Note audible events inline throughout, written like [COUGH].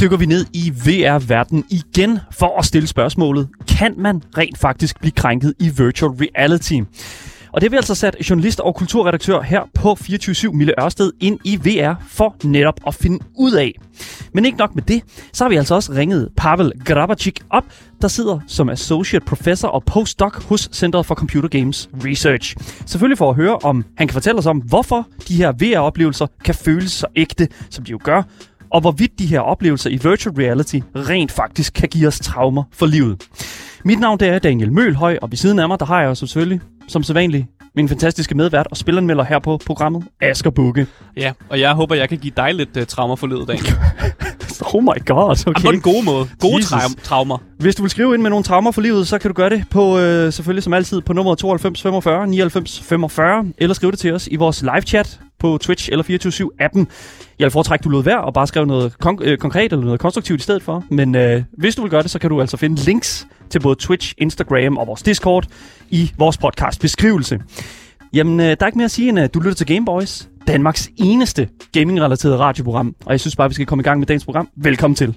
dykker vi ned i VR-verdenen igen for at stille spørgsmålet, kan man rent faktisk blive krænket i virtual reality? Og det har vi altså sat journalist og kulturredaktør her på 24-7 Mille Ørsted ind i VR for netop at finde ud af. Men ikke nok med det, så har vi altså også ringet Pavel Grabacik op, der sidder som associate professor og postdoc hos Center for Computer Games Research. Selvfølgelig for at høre, om han kan fortælle os om, hvorfor de her VR-oplevelser kan føles så ægte, som de jo gør, og hvorvidt de her oplevelser i virtual reality rent faktisk kan give os traumer for livet. Mit navn det er Daniel Mølhøj, og ved siden af mig, der har jeg selvfølgelig, som sædvanligt, min fantastiske medvært og spilleranmelder her på programmet, Asger Bukke. Ja, og jeg håber, jeg kan give dig lidt uh, traumer for livet, Daniel. [LAUGHS] [LAUGHS] Oh my god, okay. Okay. På den gode måde. Gode tra- traumer. Hvis du vil skrive ind med nogle traumer for livet, så kan du gøre det på, øh, selvfølgelig som altid, på nummer 92 45 99 45, eller skrive det til os i vores live chat på Twitch eller 24-7-appen. Jeg vil foretrække, at du lod være og bare skrive noget kon- øh, konkret eller noget konstruktivt i stedet for. Men øh, hvis du vil gøre det, så kan du altså finde links til både Twitch, Instagram og vores Discord i vores podcast beskrivelse. Jamen, øh, der er ikke mere at sige, end at du lytter til Gameboys, Danmarks eneste gaming-relateret radioprogram. Og jeg synes bare, vi skal komme i gang med dagens program. Velkommen til.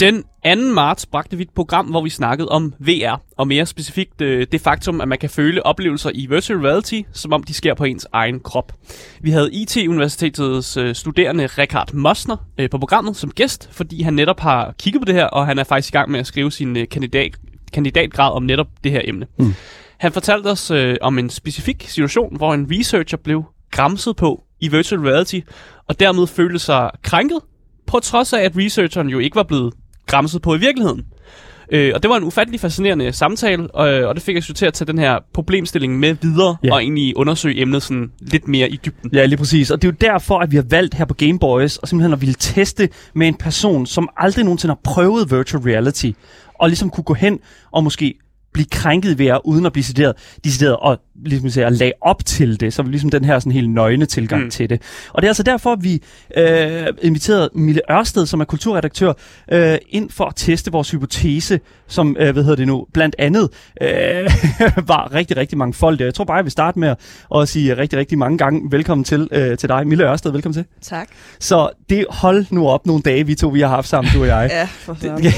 Den 2. marts bragte vi et program, hvor vi snakkede om VR, og mere specifikt øh, det faktum, at man kan føle oplevelser i virtual reality, som om de sker på ens egen krop. Vi havde IT-universitetets øh, studerende Richard Mosner øh, på programmet som gæst, fordi han netop har kigget på det her, og han er faktisk i gang med at skrive sin øh, kandidat, kandidatgrad om netop det her emne. Mm. Han fortalte os øh, om en specifik situation, hvor en researcher blev gramset på i virtual reality, og dermed følte sig krænket, på trods af, at researcheren jo ikke var blevet gramset på i virkeligheden. Øh, og det var en ufattelig fascinerende samtale, og, og det fik os jo til at tage den her problemstilling med videre, Ja. og egentlig undersøge emnet sådan lidt mere i dybden. Ja, lige præcis. Og det er jo derfor, at vi har valgt her på Game Boys, og simpelthen at ville teste med en person, som aldrig nogensinde har prøvet virtual reality, og ligesom kunne gå hen og måske blive krænket ved at, uden at blive decideret, decideret og ligesom siger, at lage op til det, så vi ligesom den her sådan helt nøgne tilgang mm. Til det. Og det er altså derfor, at vi øh, inviterede Mille Ørsted, som er kulturredaktør, øh, ind for at teste vores hypotese, som, øh, hvad hedder det nu, blandt andet øh, [LAUGHS] var rigtig, rigtig mange folk. Jeg tror bare, jeg vil starte med at, at sige rigtig, rigtig mange gange velkommen til, øh, til dig. Mille Ørsted, velkommen til. Tak. Så det hold nu op nogle dage, vi to vi har haft sammen, du og jeg. [LAUGHS] Ja, for [LAUGHS] det,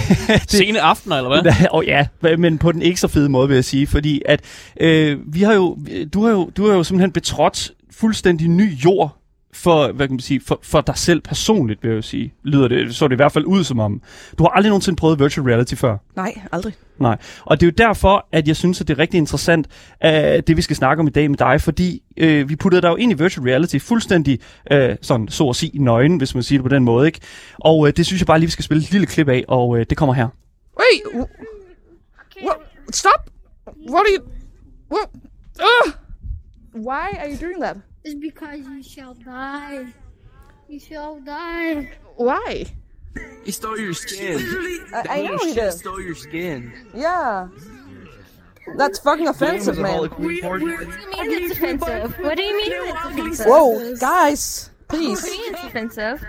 Sene aftener, eller hvad? og ja, men på den ikke så fede måde, vil jeg sige. Fordi at øh, vi har jo, du, har jo, du har jo simpelthen betrådt fuldstændig ny jord for, hvad kan man sige, for, for dig selv personligt, vil jeg jo sige. Lyder det, så det i hvert fald ud som om. Du har aldrig nogensinde prøvet virtual reality før. Nej, aldrig. Nej. Og det er jo derfor, at jeg synes, at det er rigtig interessant, uh, det vi skal snakke om i dag med dig, fordi uh, vi puttede dig jo ind i virtual reality fuldstændig, uh, sådan så at sige, nøgen, hvis man siger det på den måde, ikke? Og uh, det synes jeg bare lige, vi skal spille et lille klip af, og uh, det kommer her. Wait! w- What? Stop! What are you... What? Ugh! Why are you doing that? It's because you shall die. You shall die. Why? He stole your skin. [LAUGHS] I, I know he Shit did. stole your skin. Yeah. That's fucking offensive, man. What do you mean it's offensive? What do you mean it's offensive? Whoa, guys, What do please. you mean it's offensive?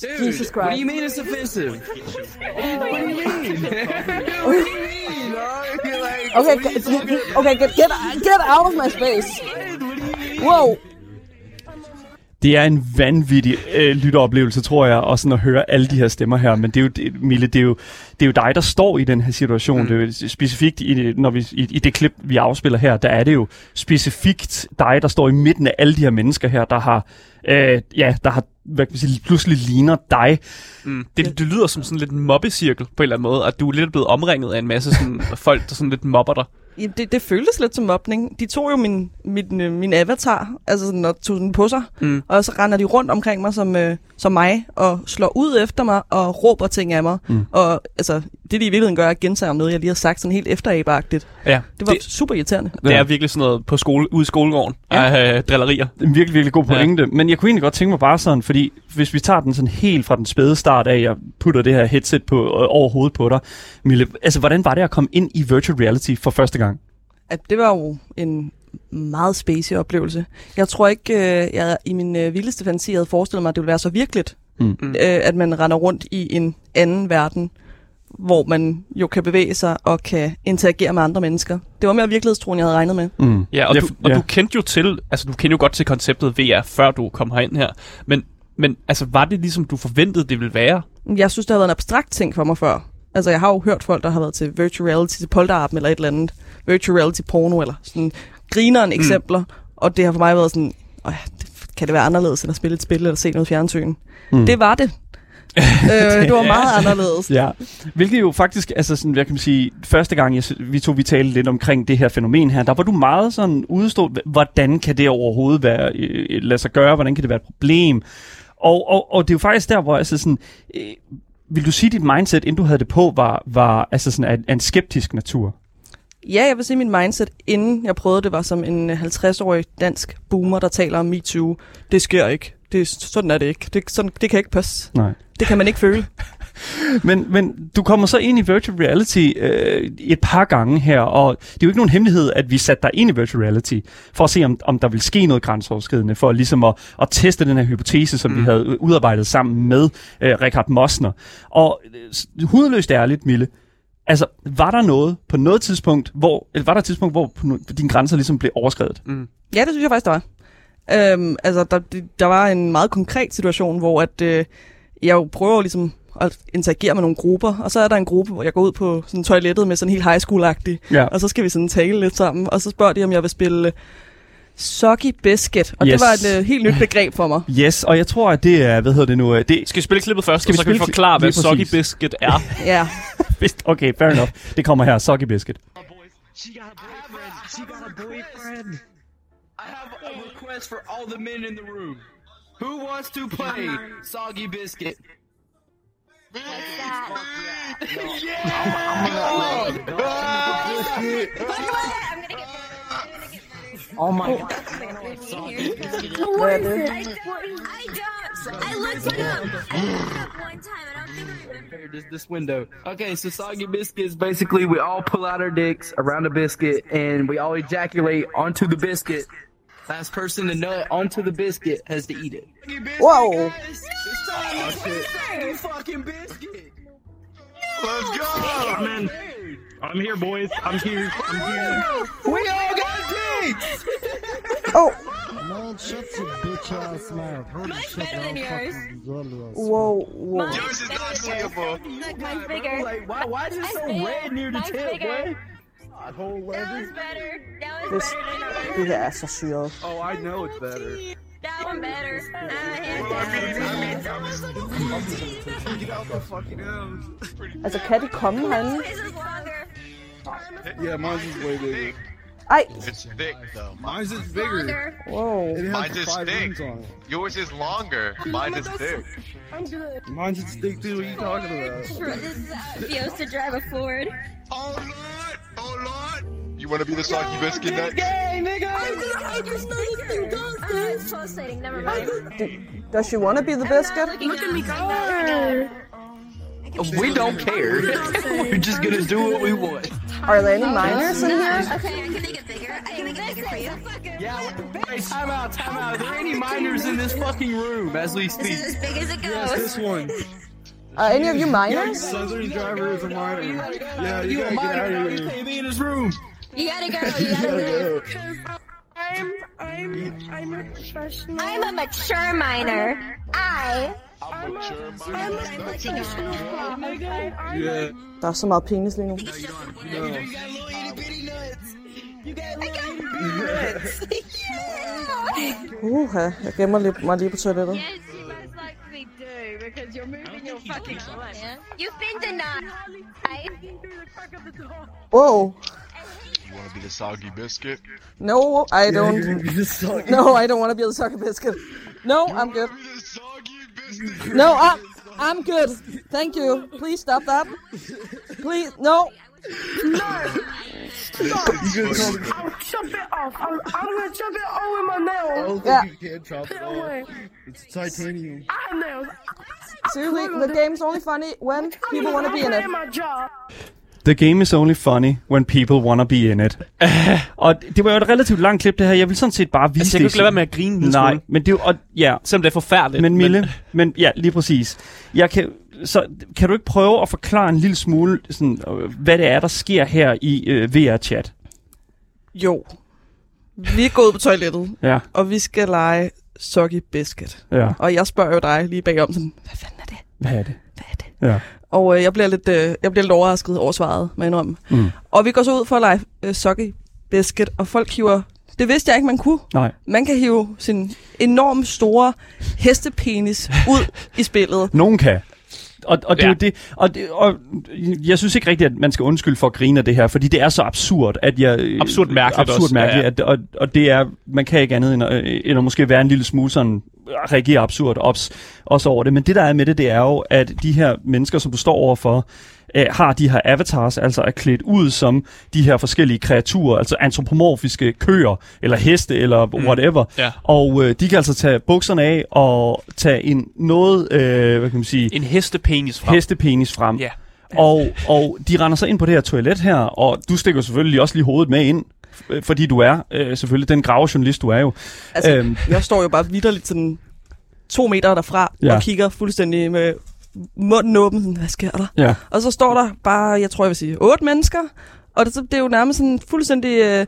Dude, Jesus What do you mean it's offensive? [LAUGHS] what do you mean? what do you mean, dog? [LAUGHS] Like, Okay, you get, talking okay, get, get get out of my space. Whoa. Det er en vanvittig øh, lytteoplevelse, tror jeg, og sådan at høre alle de her stemmer her. Men det er jo, det, Mille, det er jo, det er jo dig, der står i den her situation. Mm. Det er jo specifikt i, når vi, i, i det klip, vi afspiller her, der er det jo specifikt dig, der står i midten af alle de her mennesker her, der har, øh, ja, der har hvad kan man sige, pludselig ligner dig. Mm. Det, det lyder som sådan lidt en mobbecirkel på en eller anden måde, at du er lidt blevet omringet af en masse sådan, [LAUGHS] folk, der sådan lidt mobber dig. Ja, det, det føltes lidt som mobning. De tog jo min, min, øh, min avatar, altså sådan, og tog den på sig, Mm. og så render de rundt omkring mig som, øh, som mig, og slår ud efter mig, og råber ting af mig. Mm. Og altså, det de i virkeligheden gør, er at gentage noget, jeg lige har sagt sådan helt efterabeagtigt. Ja, Det var det, det, super irriterende. det er virkelig sådan noget på skole, ude i skolegården. Ja. Ja. Øh, drillerier. En virkelig, virkelig god pointe. Ja. Men jeg kunne egentlig godt tænke mig bare sådan, fordi hvis vi tager den sådan helt fra den spæde start af, jeg putter det her headset på, øh, over hovedet på dig, Mille, altså hvordan var det at komme ind i virtual reality for første gang? At det var jo en meget spacey oplevelse. Jeg tror ikke, øh, jeg i min øh, vildeste fantasi havde forestillet mig, at det ville være så virkeligt. Mm. Øh, at man render rundt i en anden verden, hvor man jo kan bevæge sig og kan interagere med andre mennesker. Det var mere virkelighedstroen, jeg havde regnet med. Mm. Ja, og, Ja, du, og ja. du kendte jo til, altså du kendte jo godt til konceptet VR, før du kom herind her. Men, men altså, var det ligesom du forventede, det ville være? Jeg synes, det har været en abstrakt ting for mig før. Altså, jeg har jo hørt folk, der har været til virtual reality, til polterappen eller et eller andet. Virtual reality porno, eller sådan grineren eksempler. Og det har for mig været sådan, Åh, ja, det, kan det være anderledes end at spille et spil eller se noget fjernsyn? Mm. Det var det. [LAUGHS] øh, det var meget anderledes. Ja, hvilket jo faktisk, altså sådan, hvad kan man sige, første gang jeg, vi to vi talte lidt omkring det her fænomen her, der var du meget sådan udstået, hvordan kan det overhovedet være, øh, lade sig gøre, hvordan kan det være et problem? Og, og, og det er jo faktisk der, hvor altså sådan, øh, vil du sige, dit mindset, inden du havde det på, var, var altså sådan af en skeptisk natur? Ja, jeg vil sige, min mindset, inden jeg prøvede det, var som en øh, 50-årig dansk boomer, der taler om MeToo. Det sker ikke. Det, er- sådan er det ikke. Det, sådan, det kan ikke passe. Nej. Det kan man ikke føle. [LAUGHS] Men, men du kommer så ind i virtual reality øh, et par gange her, og det er jo ikke nogen hemmelighed, at vi satte dig ind i virtual reality, for at se, om, om der vil ske noget grænseoverskridende, for ligesom at, at teste den her hypotese, som mm. vi havde udarbejdet sammen med øh, Richard Mosner. Og øh, hudløst ærligt, Mille, altså, var der noget på noget tidspunkt, hvor, eller var der et tidspunkt, hvor dine grænser ligesom blev overskrevet? Ja, det synes jeg faktisk, der var. Øhm, altså, der, der var en meget konkret situation, hvor at, øh, jeg jo prøver ligesom at interagere med nogle grupper, og så er der en gruppe, hvor jeg går ud på sådan toilettet med sådan helt high school-agtig, Ja. og så skal vi sådan tale lidt sammen, og så spørger de, om jeg vil spille Soggy Biscuit, og Yes. det var et øh, helt nyt begreb for mig. Yes, og jeg tror, at det er, hvad hedder det nu, øh, det, Skal vi spille klippet først, Skal vi og så kan vi forklare, hvad Soggy. Biscuit er? [LAUGHS] Ja, okay, fair enough. Det kommer her, Soggy Biscuit. She got a boyfriend. She got a boyfriend. I have a request for all the men in the room. Who wants to play Soggy Biscuit? Oh my god. hvad er det? I don't. I looked it up. I looked it up one time. I don't think I remember. Here, This, this window. Okay, so Soggy Biscuit is basically we all pull out our dicks around a biscuit and we all ejaculate onto the biscuit. Last person to nut onto the biscuit has to eat it. Wow. Oh, fucking biscuit. Let's go! I'm. I'm here, boys. I'm here. I'm here. We all got dicks! Oh, Man, shut your bitch ass mouth. Holy shit, better than yours. whoa, whoa. Yours is not seeable. Look, mine's bigger. Like, why, why is it so red near the mine's tip, bigger. Boy? That was better. That was This, better than det her er. Oh, I know it's better. That one better. Uh, hands down. Altså, kan de komme herinde? This is longer. Yeah, mine's is way bigger. Ej, It's thick, though. Mine's is bigger. Longer. wow. It has Mine's is five thick. rings on it. Yours is longer. Mine is thick. Mine's is thick too. What are you talking about? This is uh, Fios to drive a Ford. Oh, Lord! Lord! You want to be the soggy biscuit next? I just know this thing does this. It's pulsating. Never mind. Does she want to be the biscuit? Look at me go. Oh, we don't [LAUGHS] care. We're just gonna do what we want. Are there any minors in here? Okay, I can make it bigger. I can make it bigger for you. Yeah, hey, time out, time out. Are there any minors in this fucking room as we This speak? is as big as it Yes, goes. this one. Are any of you minors? Southern driver is a minor. Yeah, you You a gotta get minor, out now of you here. can't be in this room. You gotta go. You gotta go. [LAUGHS] I'm I'm I'm a professional. I'm a mature minor. I. I'm a professional cop. I'm Yeah. Der er så meget penis lige nu. Uha, jeg gemmer lidt, mig lige på toilettet. Yes, you most likely do because you're moving your fucking butt. You've been denied. I. The crack of the door. Whoa, You want to be the soggy biscuit? no, I don't. gonna be the sucker. No, I don't want to be the soggy biscuit. No, I'm good. Be the soggy biscuit. No, I'm, I'm good. Thank you. Please stop that. Please, no. You gonna call the I'll chop it off. I'm, I'm gonna chop it all with my I nails. don't Yeah. you can chop it off. It's titanium. I have nails. Seriously, the game's only funny when people want to be in it. my jaw. The game is only funny when people wanna be in it. [LAUGHS] og det var jo et relativt langt klip, det her. Jeg vil sådan set bare vise Altså, jeg det. kan jo ikke lade være med at grine Nej, smule. men det er jo... Og, ja, Selvom det er forfærdeligt. men Mille, men, [LAUGHS] men ja, lige præcis. Jeg kan, så kan du ikke prøve at forklare en lille smule, sådan, øh, hvad det er, der sker her i øh, VR-chat? Jo. Vi er gået på toilettet, Ja, og vi skal lege Soggy Biscuit. ja. Og jeg spørger jo dig lige bagom sådan, hvad fanden er det? Hvad er det? Hvad er det? Ja. Og øh, jeg, bliver lidt, øh, jeg bliver lidt overrasket over svaret, må jeg indrømme. Mm. Og vi går så ud for at lege øh, Soggy Biscuit, og folk hiver... Det vidste jeg ikke, man kunne. Nej. Man kan hive sin enormt store hestepenis ud i spillet. Nogen kan. Og, og, det er Ja. jo det, og, det, og jeg synes ikke rigtigt, at man skal undskylde for at grine af det her, fordi det er så absurd, at jeg... Absurd mærkeligt absurd også, mærkeligt, ja. At, og, og det er, man kan ikke andet end at, øh, end at måske være en lille smule sådan, reagere absurd ops, også over det. Men det, der er med det, det er jo, at de her mennesker, som du står overfor, øh, har de her avatars, altså er klædt ud som de her forskellige kreaturer, altså antropomorfiske køer, eller heste, eller whatever. Ja. Og øh, de kan altså tage bukserne af og tage en noget, øh, hvad kan man sige, En hestepenis frem. hestepenis frem. Ja. Og, og de render så ind på det her toilet her, og du stikker selvfølgelig også lige hovedet med ind, fordi du er øh, selvfølgelig den gravejournalist, du er jo. Altså, Øhm. jeg står jo bare vidderligt sådan to meter derfra ja. og kigger fuldstændig med munden åben. Sådan, hvad sker der? Ja. Og så står der bare, jeg tror jeg vil sige, otte mennesker. Og det, det er jo nærmest sådan fuldstændig øh,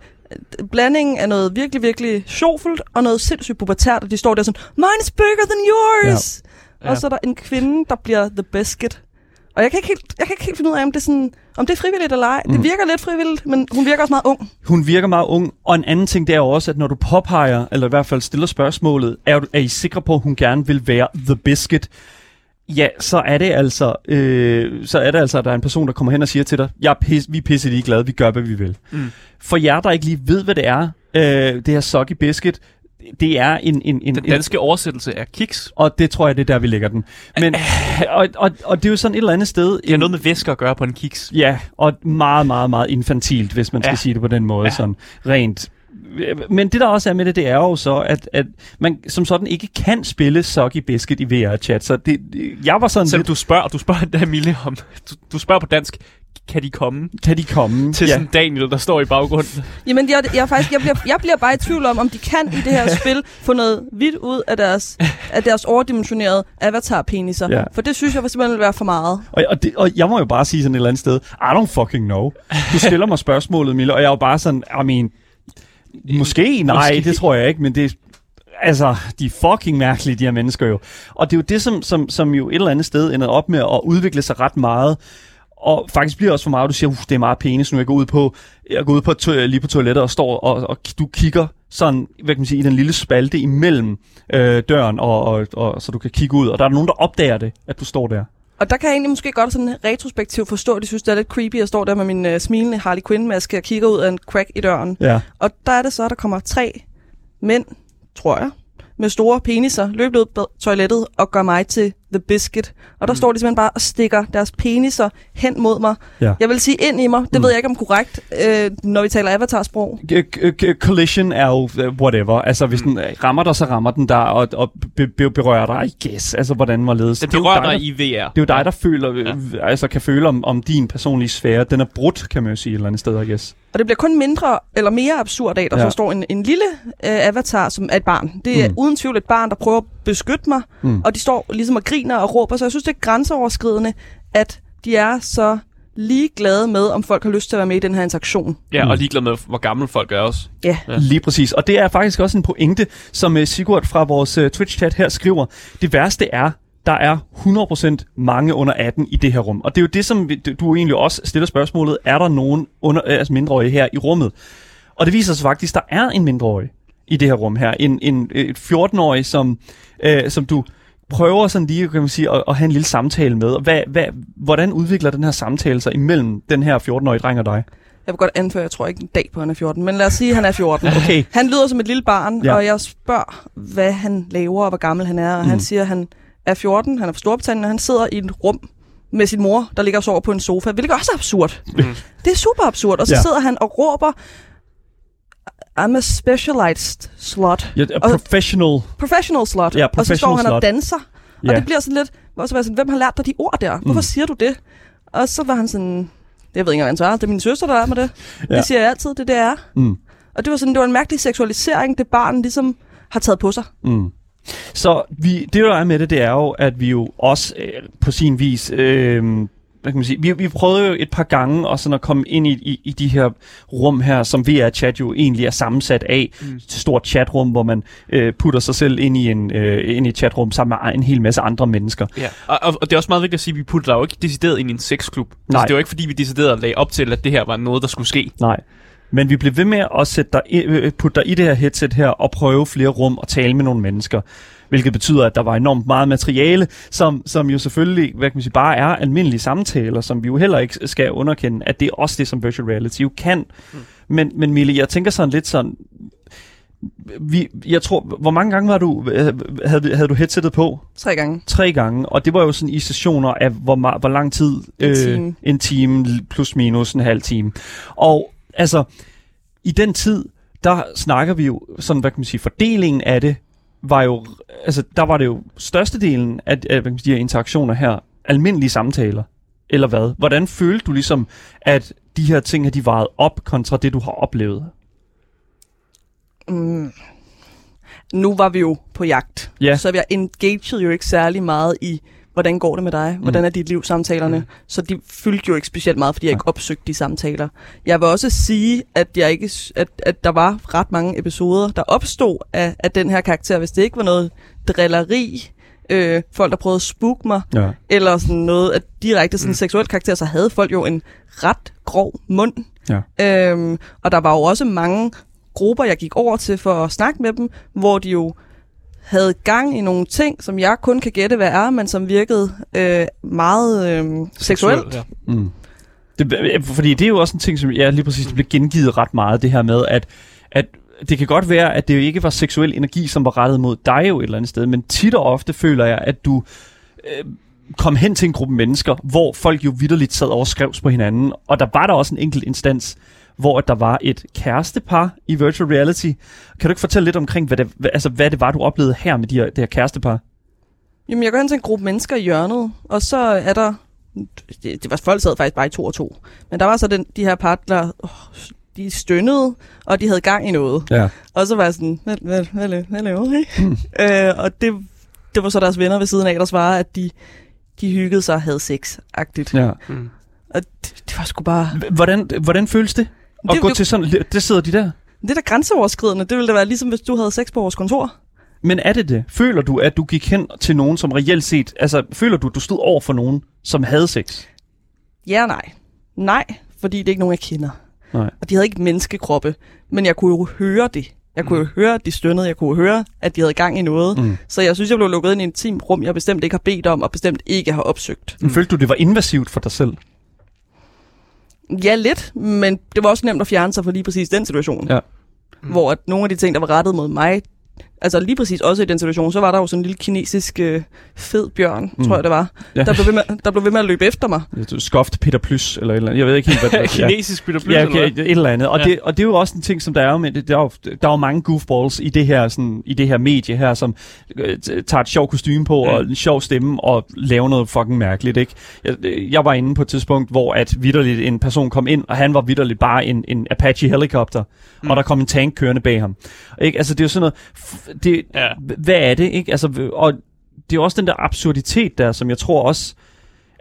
blanding af noget virkelig, virkelig sjovfuldt og noget sindssygt pubertært. Og de står der sådan, mine is bigger than yours. Ja. Ja. Og så er der en kvinde, der bliver the biscuit. Og jeg kan ikke helt, jeg kan ikke helt finde ud af, om det er, sådan, om det er frivilligt eller ej. Mm. Det virker lidt frivilligt, men hun virker også meget ung. Hun virker meget ung, og en anden ting det er også, at når du påpeger, eller i hvert fald stiller spørgsmålet, er, du- er I sikre på, at hun gerne vil være The Biscuit? Ja, så er det altså, øh, så er det altså, at der er en person, der kommer hen og siger til dig, jeg er pis, vi er pisse ligeglade, vi gør, hvad vi vil. Mm. For jer, der ikke lige ved, hvad det er, øh, det her Soggy Biscuit, det er en... en, en Den en, danske oversættelse er kiks. og det tror jeg, det er der, vi lægger den. Men, og, og, og det er jo sådan et eller andet sted... Det har noget med væsker at gøre på en kiks. Ja, og meget, meget, meget infantilt, hvis man skal Ja. sige det på den måde, ja. sådan rent. Men det der også er med det, det er jo så, at, at man som sådan ikke kan spille Soggy Biscuit i VR-chat. Så det, jeg var sådan Selvom lidt, du spørger, du spørger [LAUGHS] der Mille om, du, du spørger på dansk, kan de komme kan de komme? til ja. sådan Daniel, der står i baggrunden? Jamen, jeg, jeg, faktisk, jeg, bliver, jeg bliver bare i tvivl om, om de kan i det her spil få noget vidt ud af deres, af deres overdimensionerede avatar-peniser. Ja. For det synes jeg simpelthen vil være for meget. Og, og, det, og jeg må jo bare sige sådan et eller andet sted, I don't fucking know. Du stiller mig spørgsmålet, Mille, og jeg er jo bare sådan, I mean, måske, nej, Måske. det tror jeg ikke, men det Altså, de er fucking mærkelige, de her mennesker jo. Og det er jo det, som, som, som jo et eller andet sted ender op med at udvikle sig ret meget. Og faktisk bliver også for meget, du siger, det er meget penis, nu jeg går ud på, jeg går ud på to- lige på toilettet og står, og, og du kigger sådan, hvad kan man sige, i den lille spalte imellem øh, døren, og, og, og, så du kan kigge ud. Og der er nogen, der opdager det, at du står der. Og der kan jeg egentlig måske godt sådan retrospektivt forstå, at de synes, det er lidt creepy. Jeg står der med min uh, smilende Harley Quinn-maske og kigger ud af en crack i døren. Ja. Og der er det så, at der kommer tre mænd, tror jeg, med store peniser, løbet ud på toilettet og gør mig til The Biscuit. Og der mm. står de simpelthen bare og stikker deres peniser hen mod mig. Ja. Jeg vil sige ind i mig. Det mm. ved jeg ikke om korrekt, øh, når vi taler avatarsprog. Collision er jo øh, whatever. Altså, hvis den øh, rammer dig, så rammer den der, og, og be- be- berører dig, I guess. Altså, hvordan var ledes. Den er berører dig, i VR. Det er jo dig, der føler, ja. altså kan føle om, om din personlige sfære. Den er brudt, kan man jo sige et eller andet sted, I guess. Og det bliver kun mindre eller mere absurd af, at der Ja. står en, en lille øh, avatar, som er et barn. Det er Mm. uden tvivl et barn, der prøver at beskytte mig, Mm. og de står ligesom og griner og råber. Så jeg synes, det er grænseoverskridende, at de er så ligeglade med, om folk har lyst til at være med i den her interaktion. Ja, Mm. og ligeglad med, hvor gamle folk er også. Ja. Ja. Lige præcis. Og det er faktisk også en pointe, som uh, Sigurd fra vores uh, Twitch-chat her skriver. Det værste er, der er 100% mange under 18 i det her rum. Og det er jo det, som du egentlig også stiller spørgsmålet. Er der nogen under, øh, altså mindreårige her i rummet? Og det viser sig faktisk, at der er en mindreårig i det her rum her. En, en, et 14-årig, som, øh, som du prøver sådan lige kan man sige, at, at have en lille samtale med. Hvad, hvad, hvordan udvikler den her samtale sig imellem den her 14-årige dreng og dig? Jeg vil godt anføre, jeg tror ikke en dag på, at han er 14, men lad os sige, at han er 14. [LAUGHS] Okay. Han lyder som et lille barn, ja. og jeg spørger, hvad han laver og hvor gammel han er. Og mm. han siger, at han er 14, han er fra Storbritannien, og han sidder i et rum med sin mor, der ligger og sover på en sofa, hvilket også er absurd. Mm. [LAUGHS] Det er super absurd. Og så Ja. sidder han og råber, I'm a specialized slut. Ja, a Og- professional. Professional slut. Ja, og så står professional han og danser. Ja. Og det bliver sådan lidt, hvor så var sådan, hvem har lært dig de ord der? Hvorfor Mm. siger du det? Og så var han sådan, det Jeg ved ikke, hvad han svarer. Det er min søster, der er med det. Ja. Det siger jeg altid, det er det er. Mm. Og det var sådan, det var en mærkelig seksualisering, det barn ligesom har taget på sig. Mm. Så vi, det, der er med det, det er jo, at vi jo også øh, på sin vis... Øh, hvad kan man sige? Vi, vi prøvede jo et par gange også sådan at komme ind i, i, i de her rum her, som VR-chat jo egentlig er sammensat af. Mm. Et stort chatrum, hvor man øh, putter sig selv ind i, en, øh, ind i et chatrum sammen med en hel masse andre mennesker. Ja, og, og, og det er også meget vigtigt at sige, at vi putter dig jo ikke decideret ind i en sexklub. Altså, Nej. det var ikke fordi, vi decideret lagde op til, at det her var noget, der skulle ske. Nej. Men vi blev ved med at sætte dig i, øh, putte dig i det her headset her og prøve flere rum og tale med nogle mennesker. Hvilket betyder, at der var enormt meget materiale, som, som jo selvfølgelig hvad kan man sige, bare er almindelige samtaler, som vi jo heller ikke skal underkende, at det er også det, som virtual reality jo kan. Mm. Men, men Mille, jeg tænker sådan lidt sådan, vi, jeg tror, hvor mange gange var du, øh, havde, havde du headsettet på? Tre gange. Tre gange, og det var jo sådan i sessioner af, hvor, hvor lang tid? En time. en time, plus minus en halv time. Og altså, i den tid, der snakker vi jo, sådan, hvad kan man sige, fordelingen af det, var jo, altså, der var det jo størstedelen af, af hvad kan man sige, interaktioner her, almindelige samtaler, eller hvad? Hvordan følte du ligesom, at de her ting, her, de vejet op kontra det, du har oplevet? Mm. Nu var vi jo på jagt, Ja. så jeg engagede jo ikke særlig meget i, hvordan går det med dig? Hvordan er dit liv, samtalerne? Mm. Så de fyldte jo ikke specielt meget, fordi jeg ikke opsøgte de samtaler. Jeg vil også sige, at, jeg ikke, at, at der var ret mange episoder, der opstod af, af den her karakter, hvis det ikke var noget drilleri, øh, folk, der prøvede at spooke mig, Ja. eller sådan noget af direkte sådan mm. seksuel karakter, så havde folk jo en ret grov mund. Ja. Øhm, og der var jo også mange grupper, jeg gik over til for at snakke med dem, hvor de jo havde gang i nogle ting, som jeg kun kan gætte, hvad er, men som virkede øh, meget øh, seksuelt. ja. Mm. Det, øh, fordi det er jo også en ting, som ja, lige præcis blev gengivet ret meget, det her med, at, at det kan godt være, at det jo ikke var seksuel energi, som var rettet mod dig jo et eller andet sted, men tit og ofte føler jeg, at du øh, kom hen til en gruppe mennesker, hvor folk jo vidderligt sad og skrevs på hinanden, og der var der også en enkelt instans, hvor der var et kærestepar i virtual reality. Kan du ikke fortælle lidt omkring, hvad det, hvad, altså, hvad det var, du oplevede her med de her, det her kærestepar? Jamen, jeg går hen til en gruppe mennesker i hjørnet, og så er der... Det, det var folk sad faktisk bare i to og to. Men der var så den, de her par, der... Oh, de stønnede, og de havde gang i noget. Ja. Og så var jeg sådan, hvad, hvad, hvad, laver- hvad laver I? [LAUGHS] øh, og det, det var så deres venner ved siden af, der svarede, at de, de hyggede sig og havde sex-agtigt. Ja. Mm. Og det, det var sgu bare... Hvordan, hvordan føles det? At Det- gå det- til sådan, det sidder de der? Det er da grænseoverskridende. Det ville da være ligesom, hvis du havde sex på vores kontor. Men er det det? Føler du, at du gik hen til nogen, som reelt set... Altså, føler du, at du stod over for nogen, som havde sex? Ja og nej. Nej, fordi det er ikke nogen, jeg kender. Nej. Og de havde ikke menneskekroppe. Men jeg kunne jo høre det. Jeg kunne jo høre, at de stønnede. Jeg kunne høre, at de havde gang i noget. Mm. Så jeg synes, jeg blev lukket ind i et team rum, jeg bestemt ikke har bedt om, og bestemt ikke har opsøgt. Mm. Følte du, det var invasivt for dig selv? Ja, lidt, men det var også nemt at fjerne sig fra lige præcis den situation. Ja. Mm. Hvor at nogle af de ting, der var rettet mod mig, altså lige præcis også i den situation, så var der jo sådan en lille kinesisk øh, fed bjørn, Mm. tror jeg det var, Ja. der, blev ved med, der blev ved med at løbe efter mig. Skoft Peter Plus, eller et eller andet. Jeg ved ikke helt, hvad det er. [LAUGHS] Kinesisk Peter Plus, ja, eller okay, hvad? et eller andet. Og, Ja. det, og det er jo også en ting, som der er jo med, det, der er jo, der er jo mange goofballs i det her, sådan, i det her medie her, som øh, tager et sjov kostume på, Ja. og en sjov stemme, og laver noget fucking mærkeligt, ikke? Jeg, jeg var inde på et tidspunkt, hvor at vidderligt en person kom ind, og han var vidderligt bare en, en Apache helikopter, mm. og der kom en tank kørende bag ham. Ikke? Altså, det er jo sådan noget, det, Ja. hvad er det, ikke? Altså, og det er også den der absurditet der, som jeg tror også,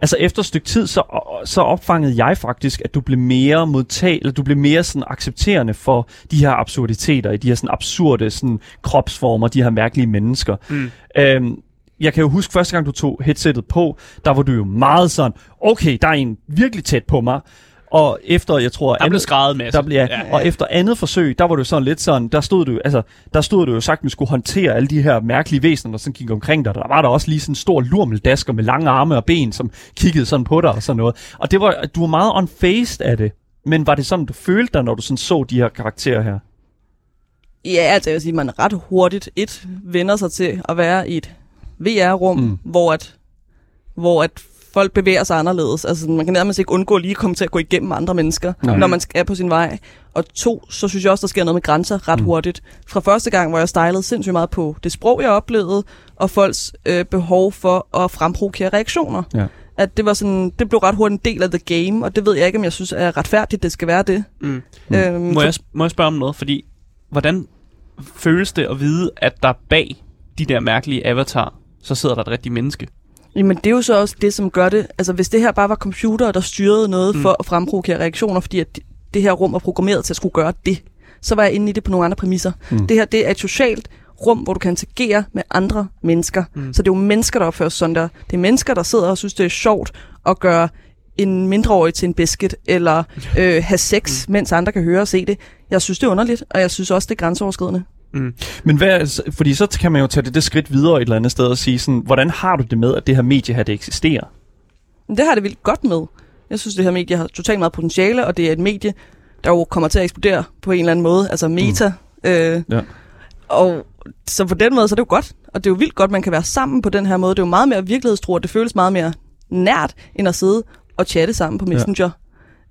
altså efter et stykke tid, så, så opfangede jeg faktisk, at du blev mere modtag, eller du blev mere sådan accepterende for de her absurditeter, i de her sådan absurde sådan kropsformer, de her mærkelige mennesker. Mm. Øhm, jeg kan jo huske første gang, du tog headsettet på, der var du jo meget sådan, okay, der er en virkelig tæt på mig. Og efter, jeg tror... Der blev skrevet masse. Der blev, ja, Ja. ja. Og efter andet forsøg, der var du sådan lidt sådan, der stod du, altså, der stod du jo sagt, at man skulle håndtere alle de her mærkelige væsener, der sådan gik omkring dig. Der var der også lige sådan en stor lurmeldasker med lange arme og ben, som kiggede sådan på dig og sådan noget. Og det var, du var meget unfazed af det. Men var det sådan, du følte dig, når du sådan så de her karakterer her? Ja, altså jeg vil sige, man ret hurtigt et vender sig til at være i et VR-rum, mm. hvor, at, hvor at folk bevæger sig anderledes. Altså man kan nærmest ikke undgå lige at komme til at gå igennem andre mennesker, Nej. Når man er på sin vej. Og to, så synes jeg også, der sker noget med grænser ret Mm. mm. hurtigt. Fra første gang, hvor jeg stylede sindssygt meget på det sprog, jeg oplevede, og folks øh, behov for at fremprovokere reaktioner. Ja. At det var sådan, det blev ret hurtigt en del af the game, og det ved jeg ikke, om jeg synes er retfærdigt, det skal være det. Mm. Øhm, Må jeg, må jeg spørge om noget? Fordi, hvordan føles det at vide, at der bag de der mærkelige avatar, så sidder der et rigtigt menneske? Jamen, det er jo så også det, som gør det. Altså, hvis det her bare var computer, der styrede noget Mm. for at fremprovokere reaktioner, fordi at det- her rum er programmeret til at skulle gøre det, så var jeg inde i det på nogle andre præmisser. Mm. Det her, det er et socialt rum, hvor du kan interagere med andre mennesker. Mm. Så det er jo mennesker, der opfører sig sådan der. Det er mennesker, der sidder og synes, det er sjovt at gøre en mindreårig til en biscuit, eller øh, have sex, mm. mens andre kan høre og se det. Jeg synes, det er underligt, og jeg synes også, det er grænseoverskridende. Mm. Men hvad, fordi så kan man jo tage det, det skridt videre et eller andet sted og sige sådan, hvordan har du det med, at det her medie her, det eksisterer? Det har det vildt godt med. Jeg synes, det her medie har totalt meget potentiale, og det er et medie, der jo kommer til at eksplodere på en eller anden måde. Altså meta. Mm. Øh, Ja. Og så på den måde, så er det jo godt. Og det er jo vildt godt, man kan være sammen på den her måde. Det er jo meget mere virkelighedstro, og det føles meget mere nært, end at sidde og chatte sammen på Messenger. Ja.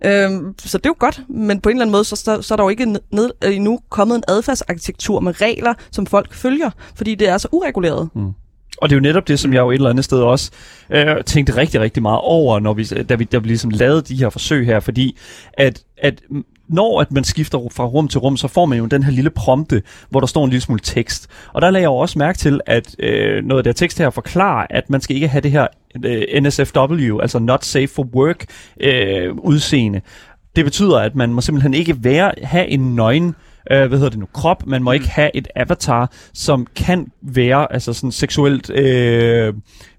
Øhm, så det er jo godt, men på en eller anden måde, så, så, så er der jo ikke ned, øh, endnu kommet en adfærdsarkitektur med regler, som folk følger, fordi det er så ureguleret. Mm. Og det er jo netop det, som jeg jo et eller andet sted også øh, tænkte rigtig, rigtig meget over, når vi, da vi, da vi ligesom lavede de her forsøg her, fordi at, at når at man skifter fra rum til rum, så får man jo den her lille prompte, hvor der står en lille smule tekst. Og der lagde jeg jo også mærke til, at øh, noget af det her tekst her forklarer, at man skal ikke have det her NSFW, altså Not Safe for Work øh, udseende. Det betyder, at man må simpelthen ikke være, have en nøgen øh, hvad hedder det nu, krop. Man må mm. ikke have et avatar, som kan være altså sådan seksuelt... Øh,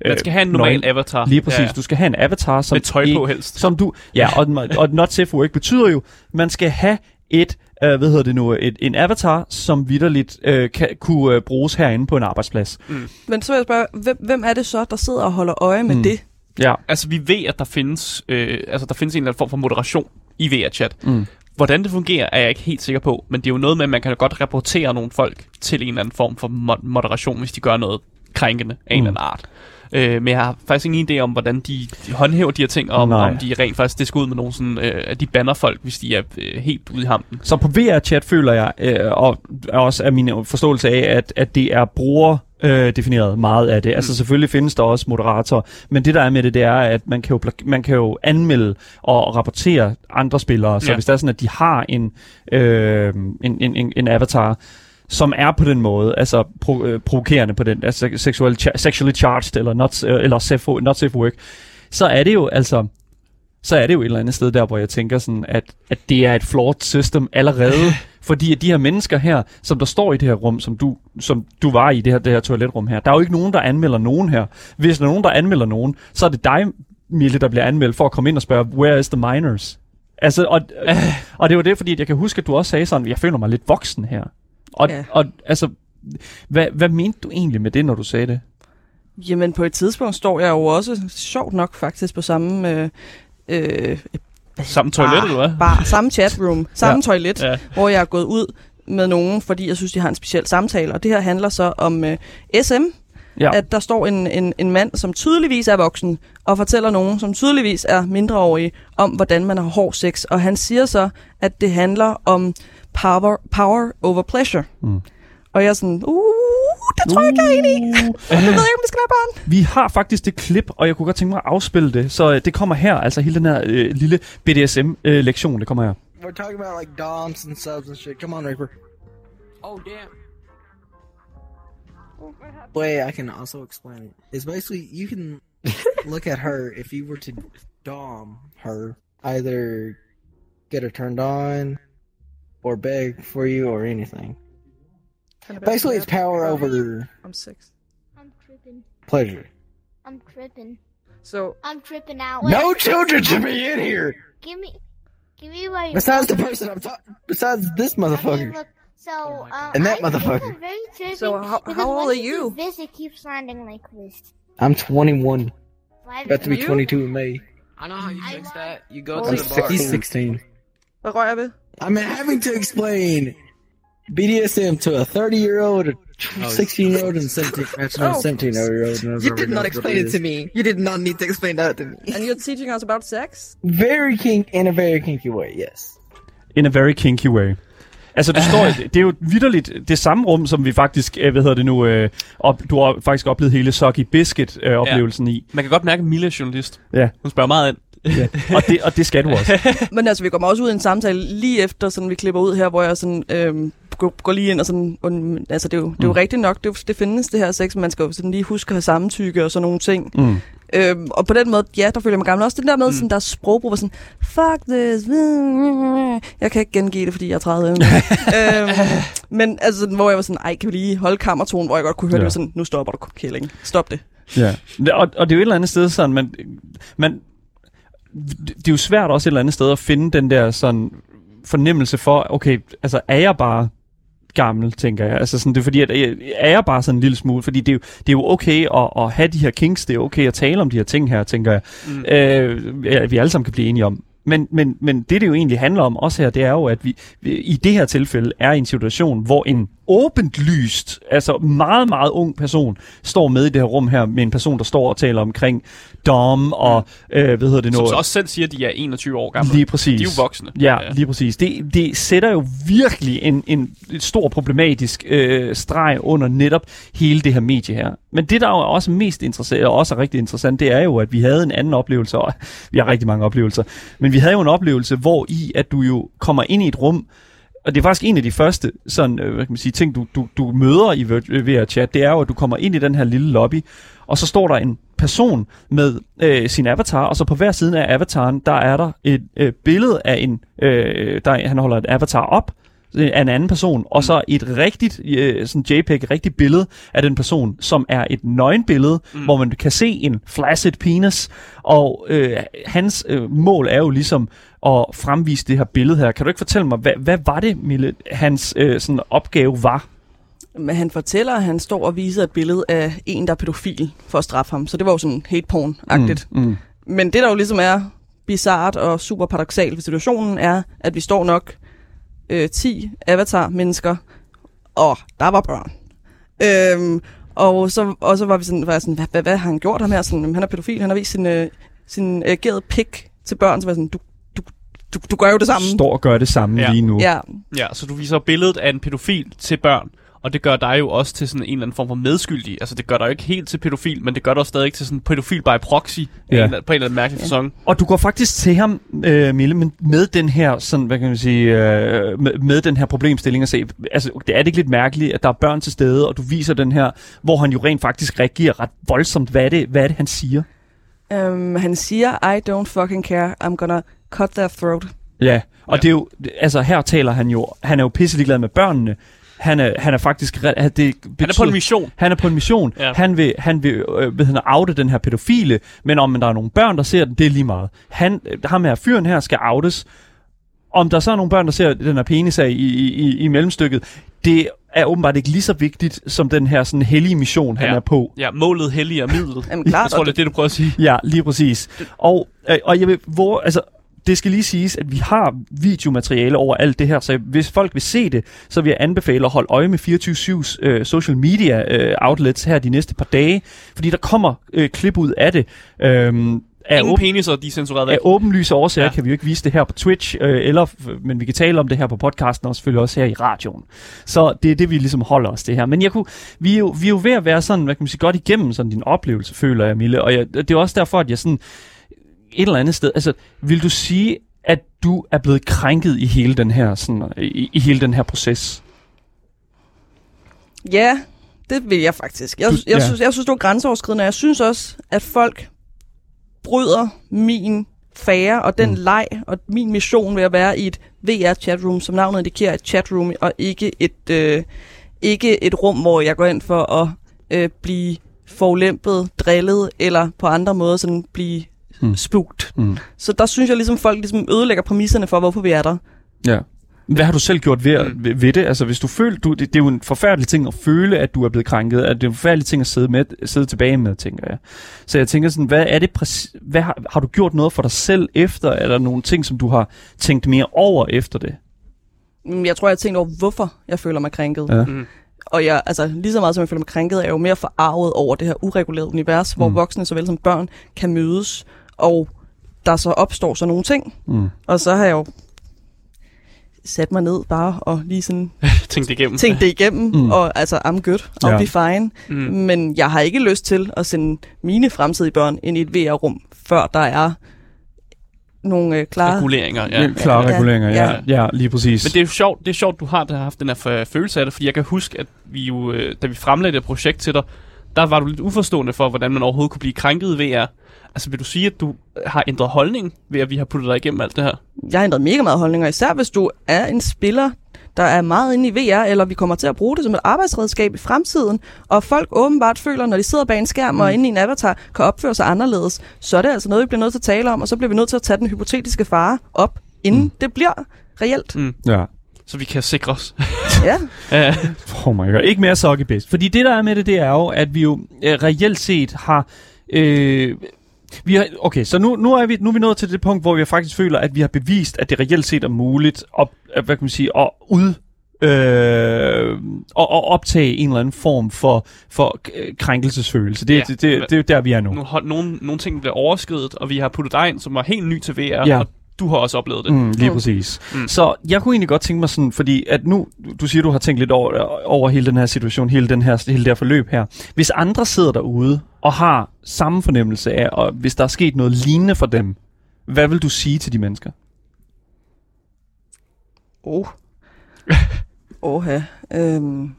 Man skal have en normal avatar. Lige præcis. Ja, Ja, ja. Du skal have en avatar, som Med tøj på ikke- helst. Som du, ja, og, og not safe for work betyder jo, man skal have et, øh, hvad hedder det nu, et, en avatar, som vidderligt øh, kan, kunne øh, bruges herinde på en arbejdsplads. Mm. Men så vil jeg spørge, hvem, hvem er det så, der sidder og holder øje med Mm. det? Ja. Altså, vi ved, at der findes, øh, altså, der findes en eller anden form for moderation i VR-chat. Mm. Hvordan det fungerer, er jeg ikke helt sikker på, men det er jo noget med, at man kan godt rapportere nogle folk til en eller anden form for mo- moderation, hvis de gør noget krænkende af en Mm. eller anden art. Øh, men jeg har faktisk ingen idé om, hvordan de, de håndhæver de her ting, og om, Nej. om de rent faktisk det skal ud med nogle sådan, øh, at de banner folk, hvis de er øh, helt ude i hampen. Så på VR-chat føler jeg, øh, og også af min forståelse af, at, at det er bruger øh, defineret meget af det. Altså selvfølgelig findes der også moderatorer, men det der er med det, det er, at man kan jo, man kan jo anmelde og rapportere andre spillere, så ja. hvis det er sådan, at de har en, øh, en, en, en, en avatar, som er på den måde, altså pro, øh, provokerende på den, altså sexual, sexually charged, eller not, øh, eller safe for, not safe for work, så er det jo altså, så er det jo et eller andet sted der, hvor jeg tænker sådan, at, at det er et flawed system allerede, [LAUGHS] fordi at de her mennesker her, som der står i det her rum, som du, som du var i det her, det her toiletrum her, der er jo ikke nogen, der anmelder nogen her. Hvis der er nogen, der anmelder nogen, så er det dig, Mille, der bliver anmeldt for at komme ind og spørge, where is the minors? Altså, og, [LAUGHS] og det var det, fordi at jeg kan huske, at du også sagde sådan, jeg føler mig lidt voksen her. Og, Ja. og altså, hvad, hvad mente du egentlig med det, når du sagde det? Jamen, på et tidspunkt står jeg jo også, sjovt nok faktisk, på samme... Øh, øh, Samme toilet, eller hvad? Bare samme chatroom, [LAUGHS] samme Ja. toilet, ja. hvor jeg er gået ud med nogen, fordi jeg synes, de har en speciel samtale. Og det her handler så om øh, SM, Ja. at der står en, en, en mand, som tydeligvis er voksen, og fortæller nogen, som tydeligvis er mindreårige, om hvordan man har hård sex. Og han siger så, at det handler om power, power over pleasure. Mm. Og jeg er sådan, uh, det tror jeg ikke, jeg er enig i. [LAUGHS] Jeg ved ikke, om det skal være barn. Vi har faktisk det klip, og jeg kunne godt tænke mig at afspille det. Så øh, det kommer her, altså hele den her øh, lille BDSM-lektion, det kommer her. We're talking about like doms and subs and shit. Come on, Reaper. Oh damn. Way I can also explain. It's basically you can [LAUGHS] look at her if you were to dom her, either get her turned on, or beg for you, or anything. Basically, it's power over I'm six. I'm tripping. pleasure. I'm tripping. So I'm tripping out. No children should be in here. Give me, give me my. Besides the person I'm talking. Besides this Okay, motherfucker. look, so um, And that I- motherfucker. Very trippy So how- how old are you? This it keeps sounding like this. I'm 21. Why About to be you? 22 in May. I know how you fix that. You go Holy to the He's bar. 16. Hvad rører jeg ved? I'm having to explain BDSM to a 30 year old, a 16 year old, and 17 actually, oh. 17 year old. You did not explain it to me. You did not need to explain that to me. And you're teaching us about sex? Very kink in a very kinky way, yes. In a very kinky way. Altså, du står, [LAUGHS] det er jo vidderligt det samme rum, som vi faktisk, øh, hvad hedder det nu, øh, op, du har faktisk oplevet hele Soggy Biscuit-oplevelsen øh, i. Man kan godt mærke, at Mille er journalist. Ja. Hun spørger meget ind. ja. Og, det, og det skal du også. [LAUGHS] Men altså, vi kommer også ud i en samtale lige efter, sådan vi klipper ud her, hvor jeg sådan, øhm, går, går lige ind og sådan, og, altså det er jo, det er jo Mm. rigtigt nok, det, er det findes det her sex, men man skal jo sådan lige huske at have samtykke og sådan nogle ting. Mm. Øhm, og på den måde, ja, der føler jeg mig gammel. Også den der med, mm. sådan, der er sprogbrug, hvor sådan, fuck this. Jeg kan ikke gengive det, fordi jeg er 30. [LAUGHS] øhm, men altså, hvor jeg var sådan, ej, kan vi lige holde kammertonen, hvor jeg godt kunne høre, Ja. det sådan, nu stopper du, Kælling. Stop det. Ja, og, og det er jo et eller andet sted sådan, man, man, det er jo svært også et eller andet sted at finde den der sådan fornemmelse for, okay, altså er jeg bare gammel, tænker jeg. Altså sådan, det er fordi, at øh, er jeg bare sådan en lille smule, fordi det er jo, det er jo okay at, at have de her kinks, det er okay at tale om de her ting her, tænker jeg. Mm. Øh, ja, vi alle sammen kan blive enige om. Men, men, men det, det jo egentlig handler om også her, det er jo, at vi, vi i det her tilfælde er i en situation, hvor en åbent lyst, altså meget, meget ung person, står med i det her rum her, med en person, der står og taler omkring dom og, øh, hvad hedder det nu? Som så også selv siger, at de er 21 år gamle. Lige præcis. De er jo voksne. Ja, lige præcis. Det, det sætter jo virkelig en, en stor problematisk øh, streg under netop hele det her medie her. Men det, der jo er også mest interessant, og også er rigtig interessant, det er jo, at vi havde en anden oplevelse, og vi har rigtig mange oplevelser, men vi havde jo en oplevelse, hvor i, at du jo kommer ind i et rum, og det er faktisk en af de første sådan, øh, hvad kan man sige, ting, du, du, du møder i vir- VR chat, det er jo, at du kommer ind i den her lille lobby, og så står der en person med øh, sin avatar, og så på hver side af avataren, der er der et øh, billede af en, øh, der, han holder et avatar op, øh, af en anden person, og så et rigtigt øh, sådan JPEG, et rigtigt billede af den person, som er et nøgenbillede, mm. hvor man kan se en flaccid penis, og øh, hans øh, mål er jo ligesom at fremvise det her billede her. Kan du ikke fortælle mig, hvad, hvad var det, Mille, hans øh, sådan opgave var? Men han fortæller, at han står og viser et billede af en, der er pædofil, for at straffe ham. Så det var jo sådan hate porn-agtigt. Mm, mm. Men det, der jo ligesom er bizart og super paradoxalt ved situationen, er, at vi står nok øh, 10 avatar-mennesker, og der var børn. Øhm, og, så, og så var vi sådan, var jeg sådan hvad, hvad, hvad har han gjort ham her? Sådan, "Jamen, han er pædofil, han har vist sin, øh, sin agerede pik til børn, så var jeg sådan, du, du, du, gør jo det samme. Står og gør det samme Ja. lige nu. Ja, Ja, så du viser billedet af en pædofil til børn, og det gør dig jo også til sådan en eller anden form for medskyldig. Altså, det gør dig jo ikke helt til pædofil, men det gør dig også stadig til sådan pædofil by proxy, Ja. en, på en eller anden mærkelig ja. fasong. Og du går faktisk til ham, øh, Mille, men med den her, sådan, hvad kan man sige, øh, med, med den her problemstilling at se, altså, det er det ikke lidt mærkeligt, at der er børn til stede, og du viser den her, hvor han jo rent faktisk reagerer ret voldsomt. Hvad er det, hvad er det han siger? øhm, han siger, I don't fucking care, I'm gonna cut their throat. Ja, og Ja. det er jo, altså her taler han jo, han er jo pisselig glad med børnene. Han er, han er faktisk, det Han er på betyder- en mission. Han er på en mission. Ja. Han vil, han vil øh, ved han, oute den her pædofile, men om der er nogle børn, der ser den, det er lige meget. Han, ham her fyren her skal outes. Om der så er nogle børn, der ser den her penis af i, i, i, i mellemstykket, det er åbenbart ikke lige så vigtigt, som den her sådan hellige mission, han Ja. er på. Ja, målet helliger midlet. Jamen, klart, Jeg tror, og det er det, du prøver at sige. Ja, lige præcis. Og, øh, og jeg vil, hvor, altså, det skal lige siges, at vi har videomateriale over alt det her, så hvis folk vil se det, så vil jeg anbefale at holde øje med 24-7's øh, social media øh, outlets her de næste par dage, fordi der kommer øh, klip ud af det. Øhm, af Ingen åben- peniser, de er censureret væk. af åbenlyse årsager ja. Kan vi jo ikke vise det her på Twitch, øh, eller, men vi kan tale om det her på podcasten, og selvfølgelig også her i radioen. Så det er det, vi ligesom holder os det her. Men jeg kunne, vi, er jo, vi er jo ved at være sådan, hvad kan man sige, godt igennem sådan din oplevelse, føler jeg, Mille. Og jeg, det er også derfor, at jeg sådan et eller andet sted, altså vil du sige, at du er blevet krænket i hele den her, sådan, i, i hele den her proces? Ja, det vil jeg faktisk. Jeg, Du- jeg, ja. synes, jeg synes, det var grænseoverskridende. Jeg synes også, at folk bryder min fære og den mm. leg og min mission ved at være i et VR-chatroom, som navnet indikerer et chatroom, og ikke et, øh, ikke et rum, hvor jeg går ind for at øh, blive forulæmpet, drillet, eller på andre måder sådan blive Mm. spugt. Mm. Så der synes jeg ligesom, folk ligesom ødelægger præmisserne for, hvorfor vi er der. Ja. Hvad har du selv gjort ved, mm. ved, ved det? Altså, hvis du føler, du, det, det er jo en forfærdelig ting at føle, at du er blevet krænket. At det er en forfærdelig ting at sidde, med, sidde tilbage med, tænker jeg. Så jeg tænker sådan, hvad er det præcis, hvad har, har du gjort noget for dig selv efter? Er der nogle ting, som du har tænkt mere over efter det? Mm, Jeg tror, jeg har tænkt over, hvorfor jeg føler mig krænket. Ja. Mm. Og jeg, altså, lige så meget som jeg føler mig krænket, er jeg jo mere forarvet over det her uregulerede univers, hvor Mm. voksne såvel som børn kan mødes, og der så opstår så nogle ting. Mm. Og så har jeg jo satte mig ned bare og lige sådan [LAUGHS] Tænk det igennem. tænkte det igennem, Mm. og altså, I'm good, I'll Ja. be fine. Mm. Men jeg har ikke lyst til at sende mine fremtidige børn ind i et VR-rum, før der er nogle øh, klare... Reguleringer, ja. Ja, klare Ja, reguleringer, ja. ja. Ja, lige præcis. Men det er jo sjovt, det er sjovt, du har der har haft den her følelse af det, fordi jeg kan huske, at vi jo, øh, da vi fremlagde et projekt til dig, der var du lidt uforstående for, hvordan man overhovedet kunne blive krænket i VR. Altså vil du sige, at du har ændret holdning ved, at vi har puttet dig igennem alt det her? Jeg har ændret mega meget holdninger, især hvis du er en spiller, der er meget inde i VR, eller vi kommer til at bruge det som et arbejdsredskab i fremtiden, og folk åbenbart føler, når de sidder bag en skærm mm. og inde i en avatar, kan opføre sig anderledes, så er det altså noget, vi bliver nødt til at tale om, og så bliver vi nødt til at tage den hypotetiske fare op, inden mm. det bliver reelt. Mm. Ja. Så vi kan sikre os. [LAUGHS] Ja. [LAUGHS] Oh my god. Ikke mere bedst. Fordi det, der er med det, det er jo, at vi jo øh, reelt set har... Øh, vi har, okay, så nu, nu, er vi, nu er vi nået til det punkt, hvor vi faktisk føler, at vi har bevist, at det reelt set er muligt at, at hvad kan man sige, at ud øh, og, og optage en eller anden form for, for øh, krænkelsesfølelse. Det, Ja. ja. det, det, det er der, vi er nu. Nu har nogle, nogle ting bliver overskridet, og vi har puttet dig ind, som var helt ny til VR, Ja. og du har også oplevet det. Mm, lige mm. præcis. Mm. Mm. Så jeg kunne egentlig godt tænke mig sådan, fordi at nu, du siger, du har tænkt lidt over, over hele den her situation, hele, den her, hele det her forløb her. Hvis andre sidder derude og har samme fornemmelse af, og hvis der er sket noget lignende for dem, hvad vil du sige til de mennesker? Oh. [LAUGHS] Oha. Øhm.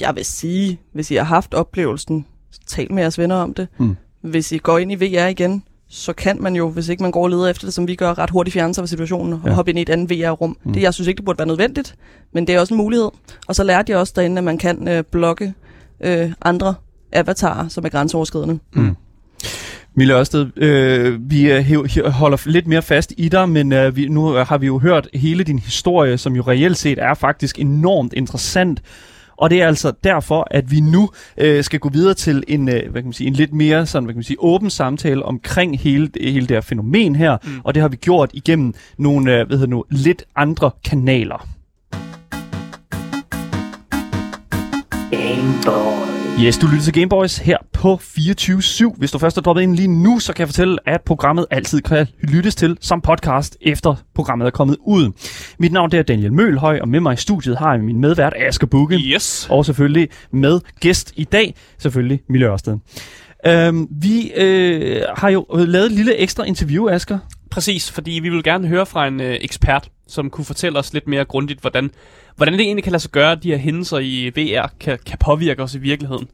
Jeg vil sige, hvis I har haft oplevelsen, tal med jeres venner om det. Mm. Hvis I går ind i VR igen, så kan man jo, hvis ikke man går og leder efter det, som vi gør, ret hurtigt fjerne sig fra situationen og Ja. hoppe ind i et andet VR-rum. Mm. Det, jeg synes ikke, det burde være nødvendigt, men det er også en mulighed. Og så lærte jeg også derinde, at man kan øh, blokke øh, andre avatarer, som er grænseoverskridende. Mm. Mille Ørsted, øh, vi øh, holder lidt mere fast i dig, men øh, vi, nu har vi jo hørt hele din historie, som jo reelt set er faktisk enormt interessant. Og det er altså derfor, at vi nu øh, skal gå videre til en, øh, hvad kan man sige, en lidt mere sådan, hvad kan man sige, åben samtale omkring hele, hele det her fænomen her. Mm. Og det har vi gjort igennem nogle øh, hvad hedder nu, lidt andre kanaler. Game Boy. Yes, du lytter til Gameboys her på 24-7. Hvis du først er droppet ind lige nu, så kan jeg fortælle, at programmet altid kan lyttes til som podcast, efter programmet er kommet ud. Mit navn er Daniel Mølhøj, og med mig i studiet har jeg min medvært Asger Bukke. Yes. Og selvfølgelig med gæst i dag, selvfølgelig Mille Ørsted. Øhm, vi øh, har jo lavet et lille ekstra interview, Asger. Præcis, fordi vi vil gerne høre fra en øh, ekspert, som kunne fortælle os lidt mere grundigt, hvordan, hvordan det egentlig kan lade sig gøre, at de her hændelser i VR kan, kan påvirke os i virkeligheden.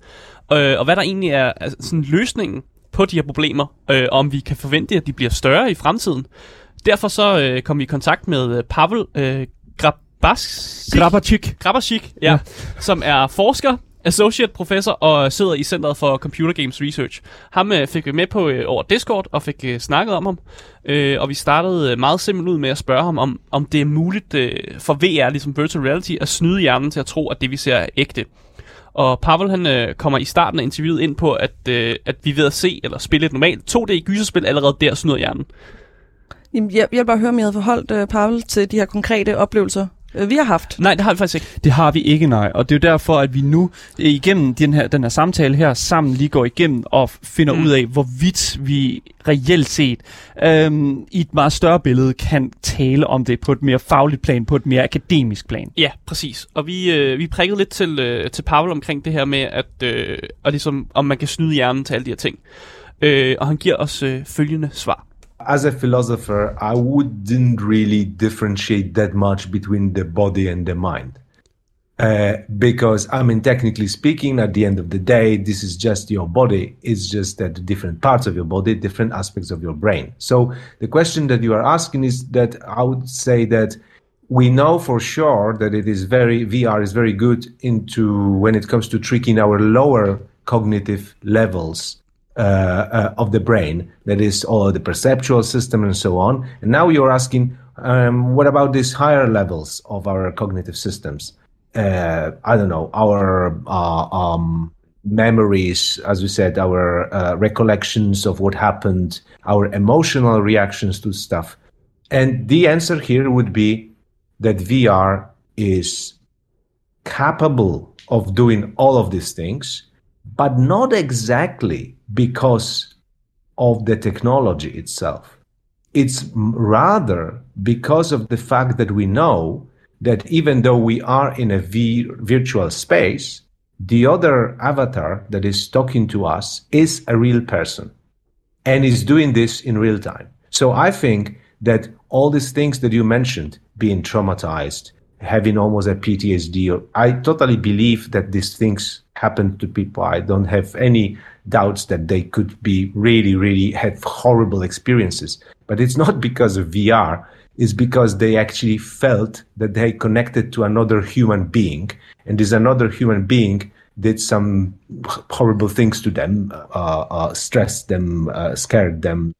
Øh, og hvad der egentlig er, er sådan løsningen på de her problemer, øh, og om vi kan forvente, at de bliver større i fremtiden. Derfor så øh, kom vi i kontakt med øh, Pavel øh, Grabas... Grabacik. Grabacik, ja, ja, som er forsker, associate professor og sidder i Centeret for Computer Games Research. Ham øh, fik vi med på øh, over Discord og fik øh, snakket om ham. Øh, og vi startede øh, meget simpelt ud med at spørge ham, om, om det er muligt øh, for VR, ligesom virtual reality, at snyde hjernen til at tro, at det vi ser er ægte. Og Pavel han øh, kommer i starten af interviewet ind på, at, øh, at vi ved at se eller spille et normalt 2D-gyserspil allerede der snyder hjernen. Jamen, jeg, jeg vil bare høre, om I havde forholdt øh, Pavel til de her konkrete oplevelser, vi har haft. Nej, det har vi faktisk ikke. Det har vi ikke, nej. Og det er jo derfor, at vi nu øh, igennem den her, den her samtale her sammen lige går igennem og finder mm. ud af, hvorvidt vi reelt set øhm, i et meget større billede kan tale om det på et mere fagligt plan, på et mere akademisk plan. Ja, præcis. Og vi, øh, vi prikkede lidt til, øh, til Pavel omkring det her med, at, øh, og ligesom, om man kan snyde hjernen til alle de her ting. Øh, og han giver os øh, følgende svar. As a philosopher, I wouldn't really differentiate that much between the body and the mind. Uh, because, I mean, technically speaking, at the end of the day, this is just your body. It's just that different parts of your body, different aspects of your brain. So the question that you are asking is that I would say that we know for sure that it is very VR is very good into when it comes to tricking our lower cognitive levels uh, uh, of the brain, that is all the perceptual system and so on. And now you're asking, um, what about these higher levels of our cognitive systems? Uh, I don't know, our uh, um, memories, as we said, our uh, recollections of what happened, our emotional reactions to stuff. And the answer here would be that VR is capable of doing all of these things, but not exactly because of the technology itself. It's rather because of the fact that we know that even though we are in a virtual space, the other avatar that is talking to us is a real person and is doing this in real time. So I think that all these things that you mentioned, being traumatized, having almost a PTSD, I totally believe that these things happen to people. I don't have any doubts that they could be really, really have horrible experiences. But it's not because of VR. It's because they actually felt that they connected to another human being, and this another human being did some horrible things to them, uh, uh, stressed them, uh, scared them.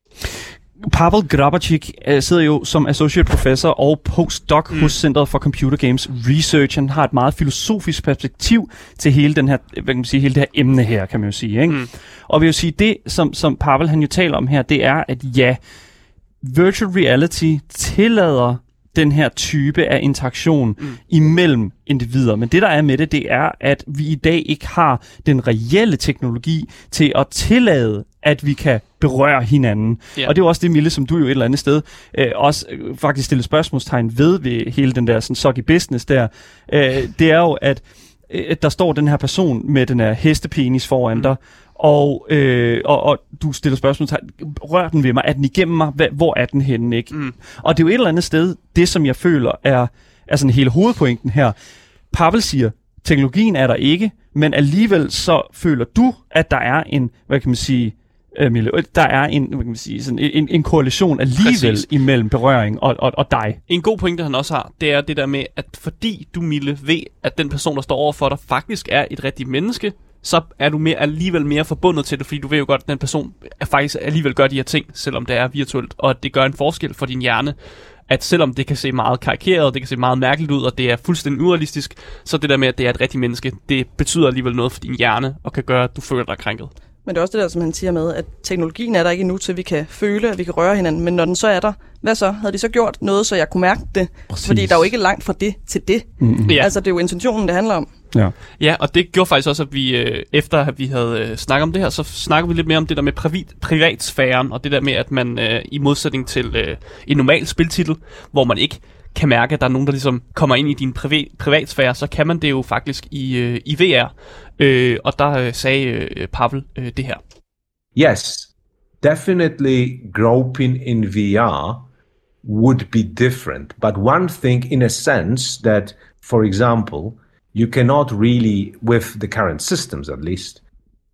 Pavel Grabarczyk øh, sidder jo som associate professor og postdoc mm. hos Centeret for Computer Games Research. Han har et meget filosofisk perspektiv til hele den her, hvad kan man sige, hele det her emne her, kan man jo sige. Ikke? Mm. Og vil jo sige, det som, som Pavel han jo taler om her, det er, at ja, virtual reality tillader den her type af interaktion mm. imellem individer. Men det, der er med det, det er, at vi i dag ikke har den reelle teknologi til at tillade, at vi kan berøre hinanden. Ja. Og det er jo også det, Mille, som du jo et eller andet sted øh, også øh, faktisk stiller spørgsmålstegn ved ved hele den der sådan soggy business der. Øh, det er jo, at øh, der står den her person med den her hestepenis foran dig, og, øh, og, og du stiller spørgsmål, rør den ved mig, er den igennem mig, Hva, hvor er den henne, ikke? Mm. Og det er jo et eller andet sted, det som jeg føler er, er sådan hele hovedpointen her. Pavel siger, teknologien er der ikke, men alligevel så føler du, at der er en, hvad kan man sige, øh, Mille, der er en, hvad kan man sige, sådan en, en korrelation alligevel Præcis. imellem berøring og, og, og dig. En god pointe, han også har, det er det der med, at fordi du, Mille, ved, at den person, der står overfor dig, faktisk er et rigtigt menneske, så er du mere, alligevel mere forbundet til det, fordi du ved jo godt, at den person er faktisk alligevel gør de her ting, selvom det er virtuelt, og at det gør en forskel for din hjerne. At selvom det kan se meget karikeret, det kan se meget mærkeligt ud, og det er fuldstændig urealistisk, så det der med, at det er et rigtigt menneske, det betyder alligevel noget for din hjerne, og kan gøre, at du føler dig krænket. Men det er også det der, som han siger med, at teknologien er der ikke endnu til, at vi kan føle, at vi kan røre hinanden. Men når den så er der, hvad så? Havde de så gjort noget, så jeg kunne mærke det? Præcis. Fordi der er jo ikke langt fra det til det. Mm-hmm. Ja. Altså, det er jo intentionen, det handler om. Ja. Ja, og det gjorde faktisk også, at vi, øh, efter at vi havde øh, snakket om det her, så snakkede vi lidt mere om det der med privat, privatsfæren, og det der med, at man øh, i modsætning til øh, en normal spiltitel, hvor man ikke kan mærke, at der er nogen, der ligesom kommer ind i din privat, privatsfære, så kan man det jo faktisk i, øh, i VR. Øh, og der øh, sagde øh, Pavel øh, det her. Yes, definitely groping in VR would be different. But one thing, in a sense, that, for example, you cannot really, with the current systems at least,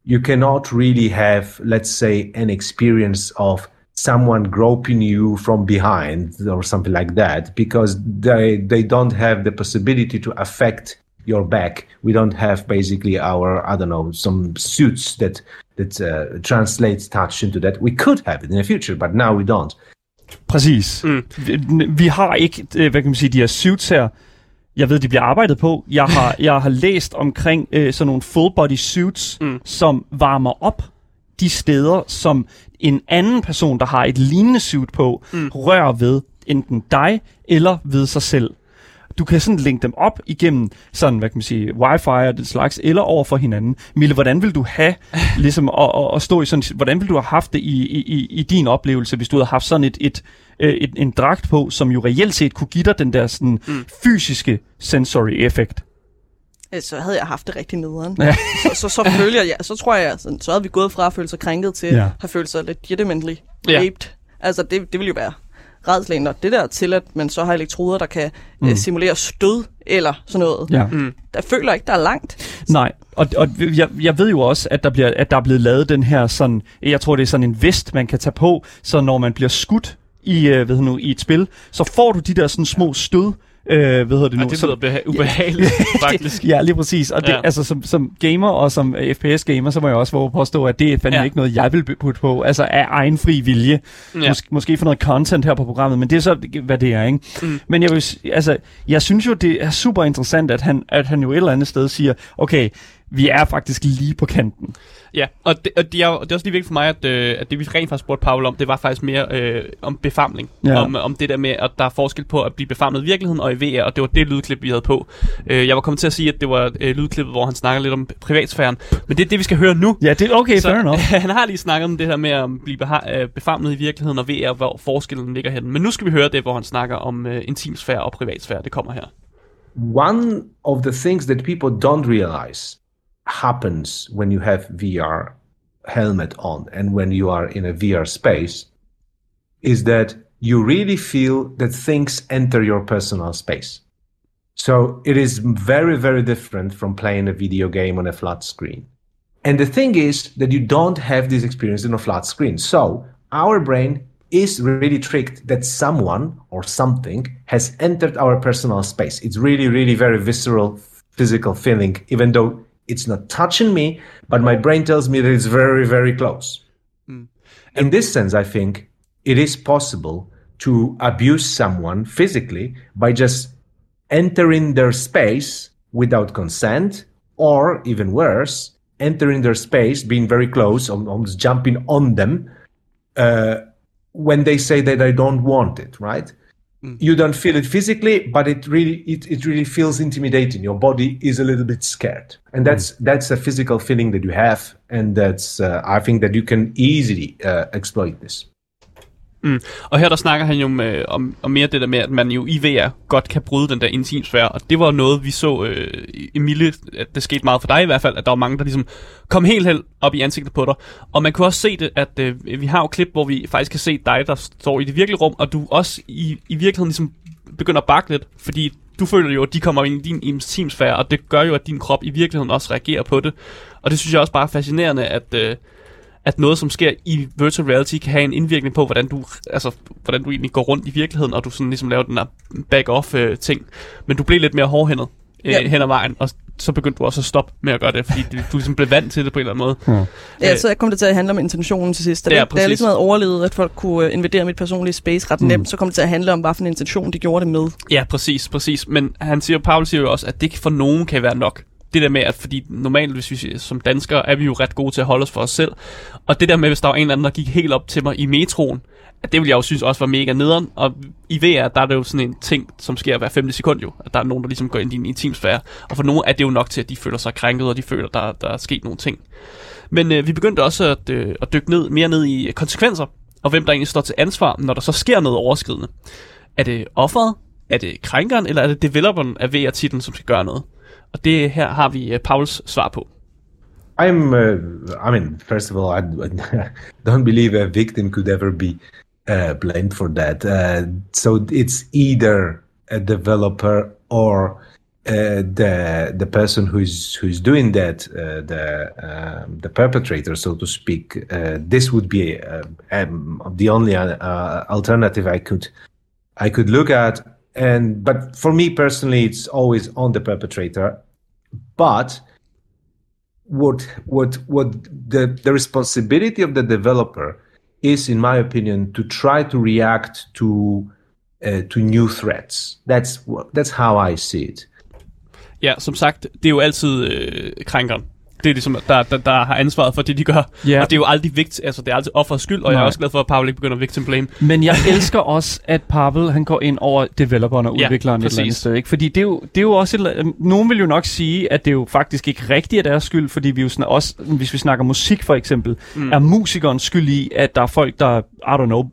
you cannot really have, let's say, an experience of someone groping you from behind or something like that because they they don't have the possibility to affect your back we don't have basically our i don't know some suits that that uh, translates touch into that we could have it in the future but now we don't Præcis. Mm. Vi, vi har ikke, øh, hvad kan man sige, de her suits her. Jeg ved, de bliver arbejdet på. Jeg har, [LAUGHS] jeg har læst omkring øh, sådan nogle full body suits, mm. som varmer op de steder, som en anden person, der har et lignende suit på, mm. rører ved enten dig eller ved sig selv. Du kan sådan linke dem op igennem sådan, hvad kan man sige, wifi og den slags, eller over for hinanden. Mille, hvordan vil du have, [LAUGHS] ligesom, at, at, at stå i sådan, hvordan vil du have haft det i, i, i- din oplevelse, hvis du havde haft sådan et, et, øh, et, en dragt på, som jo reelt set kunne give dig den der sådan mm. fysiske sensory effekt? Øh, Så havde jeg haft det rigtig nederen. Ja. så, så, så, føler jeg, så tror jeg, sådan, så havde vi gået fra at føle sig krænket til Ja. at have følt sig legitimately Ja. raped. Altså, det, det vil jo være redslægen, og det der til, at man så har elektroder, der kan mm. øh, simulere stød eller sådan noget. Ja. Mm. Der føler ikke, der er langt. Nej, og, og jeg, jeg ved jo også, at der, bliver, at der er blevet lavet den her sådan, jeg tror det er sådan en vest, man kan tage på, så når man bliver skudt i, øh, ved nu, i et spil, så får du de der sådan små stød, øh, hvad hedder det nu? Og det lyder beha- ubehageligt, [LAUGHS] faktisk. ja, lige præcis. Og det, Ja. altså, som, som gamer og som øh, FPS-gamer, så må jeg også våge påstå, at det er fandme Ja. ikke noget, jeg vil putte på. Altså af egen fri vilje. Ja. Mås- måske for noget content her på programmet, men det er så, hvad det er, ikke? Mm. Men jeg, vil, altså, jeg synes jo, det er super interessant, at han, at han jo et eller andet sted siger, okay, vi er faktisk lige på kanten. Ja, og det, og det, er, jo- det er også lige vigtigt for mig, at, øh, at det vi rent faktisk spurgte Paul om, det var faktisk mere øh, om befamling. Ja. Om, om det der med, at der er forskel på at blive befamlet i virkeligheden og i VR, og det var det lydklip, vi havde på. Øh, jeg var kommet til at sige, at det var øh, lydklippet, hvor han snakker lidt om privatsfæren, men det er det, vi skal høre nu. Ja, det er okay, Så, fair enough. [LAUGHS] han har lige snakket om det her med at blive beha- øh, befamlet i virkeligheden og VR, hvor forskellen ligger henne. Men nu skal vi høre det, hvor han snakker om øh, intimsfære og privatsfære. Det kommer her. one of the things that people don't realize happens when you have VR helmet on and when you are in a VR space is that you really feel that things enter your personal space. So it is very, very different from playing a video game on a flat screen. And the thing is that you don't have this experience in a flat screen. So our brain is really tricked that someone or something has entered our personal space. It's really, really very visceral, physical feeling, even though it's not touching me, but my brain tells me that it's very, very close. In this sense, I think it is possible to abuse someone physically by just entering their space without consent, or even worse, entering their space, being very close, almost jumping on them, uh, when they say that I don't want it, right? You don't feel it physically, but it really it, it really feels intimidating. Your body is a little bit scared, and that's that's a physical feeling that you have, and that's uh, I think that you can easily uh, exploit this. Mm. Og her der snakker han jo med, om, om mere det der med, at man jo i VR godt kan bryde den der intimsfære. Og det var noget, vi så, øh, Emilie, at det skete meget for dig i hvert fald, at der var mange, der ligesom kom helt helt op i ansigtet på dig. Og man kunne også se det, at øh, vi har jo klip, hvor vi faktisk kan se dig, der står i det virkelige rum, og du også i, i virkeligheden ligesom begynder at bakke lidt, fordi du føler jo, at de kommer ind i din intimsfære, og det gør jo, at din krop i virkeligheden også reagerer på det. Og det synes jeg også bare er fascinerende, at... Øh, at noget, som sker i virtual reality, kan have en indvirkning på, hvordan du, altså, hvordan du egentlig går rundt i virkeligheden, og du sådan ligesom laver den der back-off-ting. Men du blev lidt mere hårdhændet øh, Ja. hen ad vejen, og så begyndte du også at stoppe med at gøre det, fordi du, du ligesom blev vant til det på en eller anden måde. Ja, så kom det til at handle om intentionen til sidst. Da, Ja, da jeg ligesom havde overlevet, at folk kunne øh, invadere mit personlige space ret Mm. nemt, så kom det til at handle om, hvad for en intention de gjorde det med. Ja, præcis, præcis. Men han siger, Paul siger jo også, at det for nogen kan være nok. Det der med, at fordi normalt, hvis vi som danskere, er vi jo ret gode til at holde os for os selv. Og det der med, hvis der var en eller anden, der gik helt op til mig i metroen, at det ville jeg jo synes også var mega nederen. Og i VR, der er det jo sådan en ting, som sker hver 50 sekund jo. At der er nogen, der ligesom går ind i din intimsfære. Og for nogen er det jo nok til, at de føler sig krænket, og de føler, der, der er sket nogle ting. Men øh, vi begyndte også at, øh, at dykke ned, mere ned i konsekvenser, og hvem der egentlig står til ansvar, når der så sker noget overskridende. Er det offeret? Er det krænkeren? Eller er det developeren af VR-titlen, som skal gøre noget? Og det her har vi øh, Pauls svar på. I'm, uh, I mean, first of all, I, [LAUGHS] don't believe a victim could ever be uh, blamed for that. Uh, so it's either a developer or uh, the the person who's who's doing that, uh, the um, the perpetrator, so to speak. Uh, this would be um, the only alternative I could I could look at. And but for me personally, it's always on the perpetrator. But what what what the the responsibility of the developer is in my opinion to try to react to uh, to new threats that's that's how i see it Ja, som sagt, det er jo altid øh, krænkeren. Det er ligesom, der, der, der har ansvaret for det, de gør. Ja. Og det er jo aldrig vigt, altså det er altid offerets skyld, og jeg er Nej. også glad for, at Paul ikke begynder at victim blame. Men jeg elsker også, at Pavel han går ind over developeren og Ja, udvikleren et eller andet sted. Ikke? Fordi det er, jo, det er jo også... Et, nogen vil jo nok sige, at det jo faktisk ikke rigtigt er deres skyld, fordi vi jo sådan, også, hvis vi snakker musik for eksempel, Mm. er musikernes skyld i, at der er folk, der, I don't know,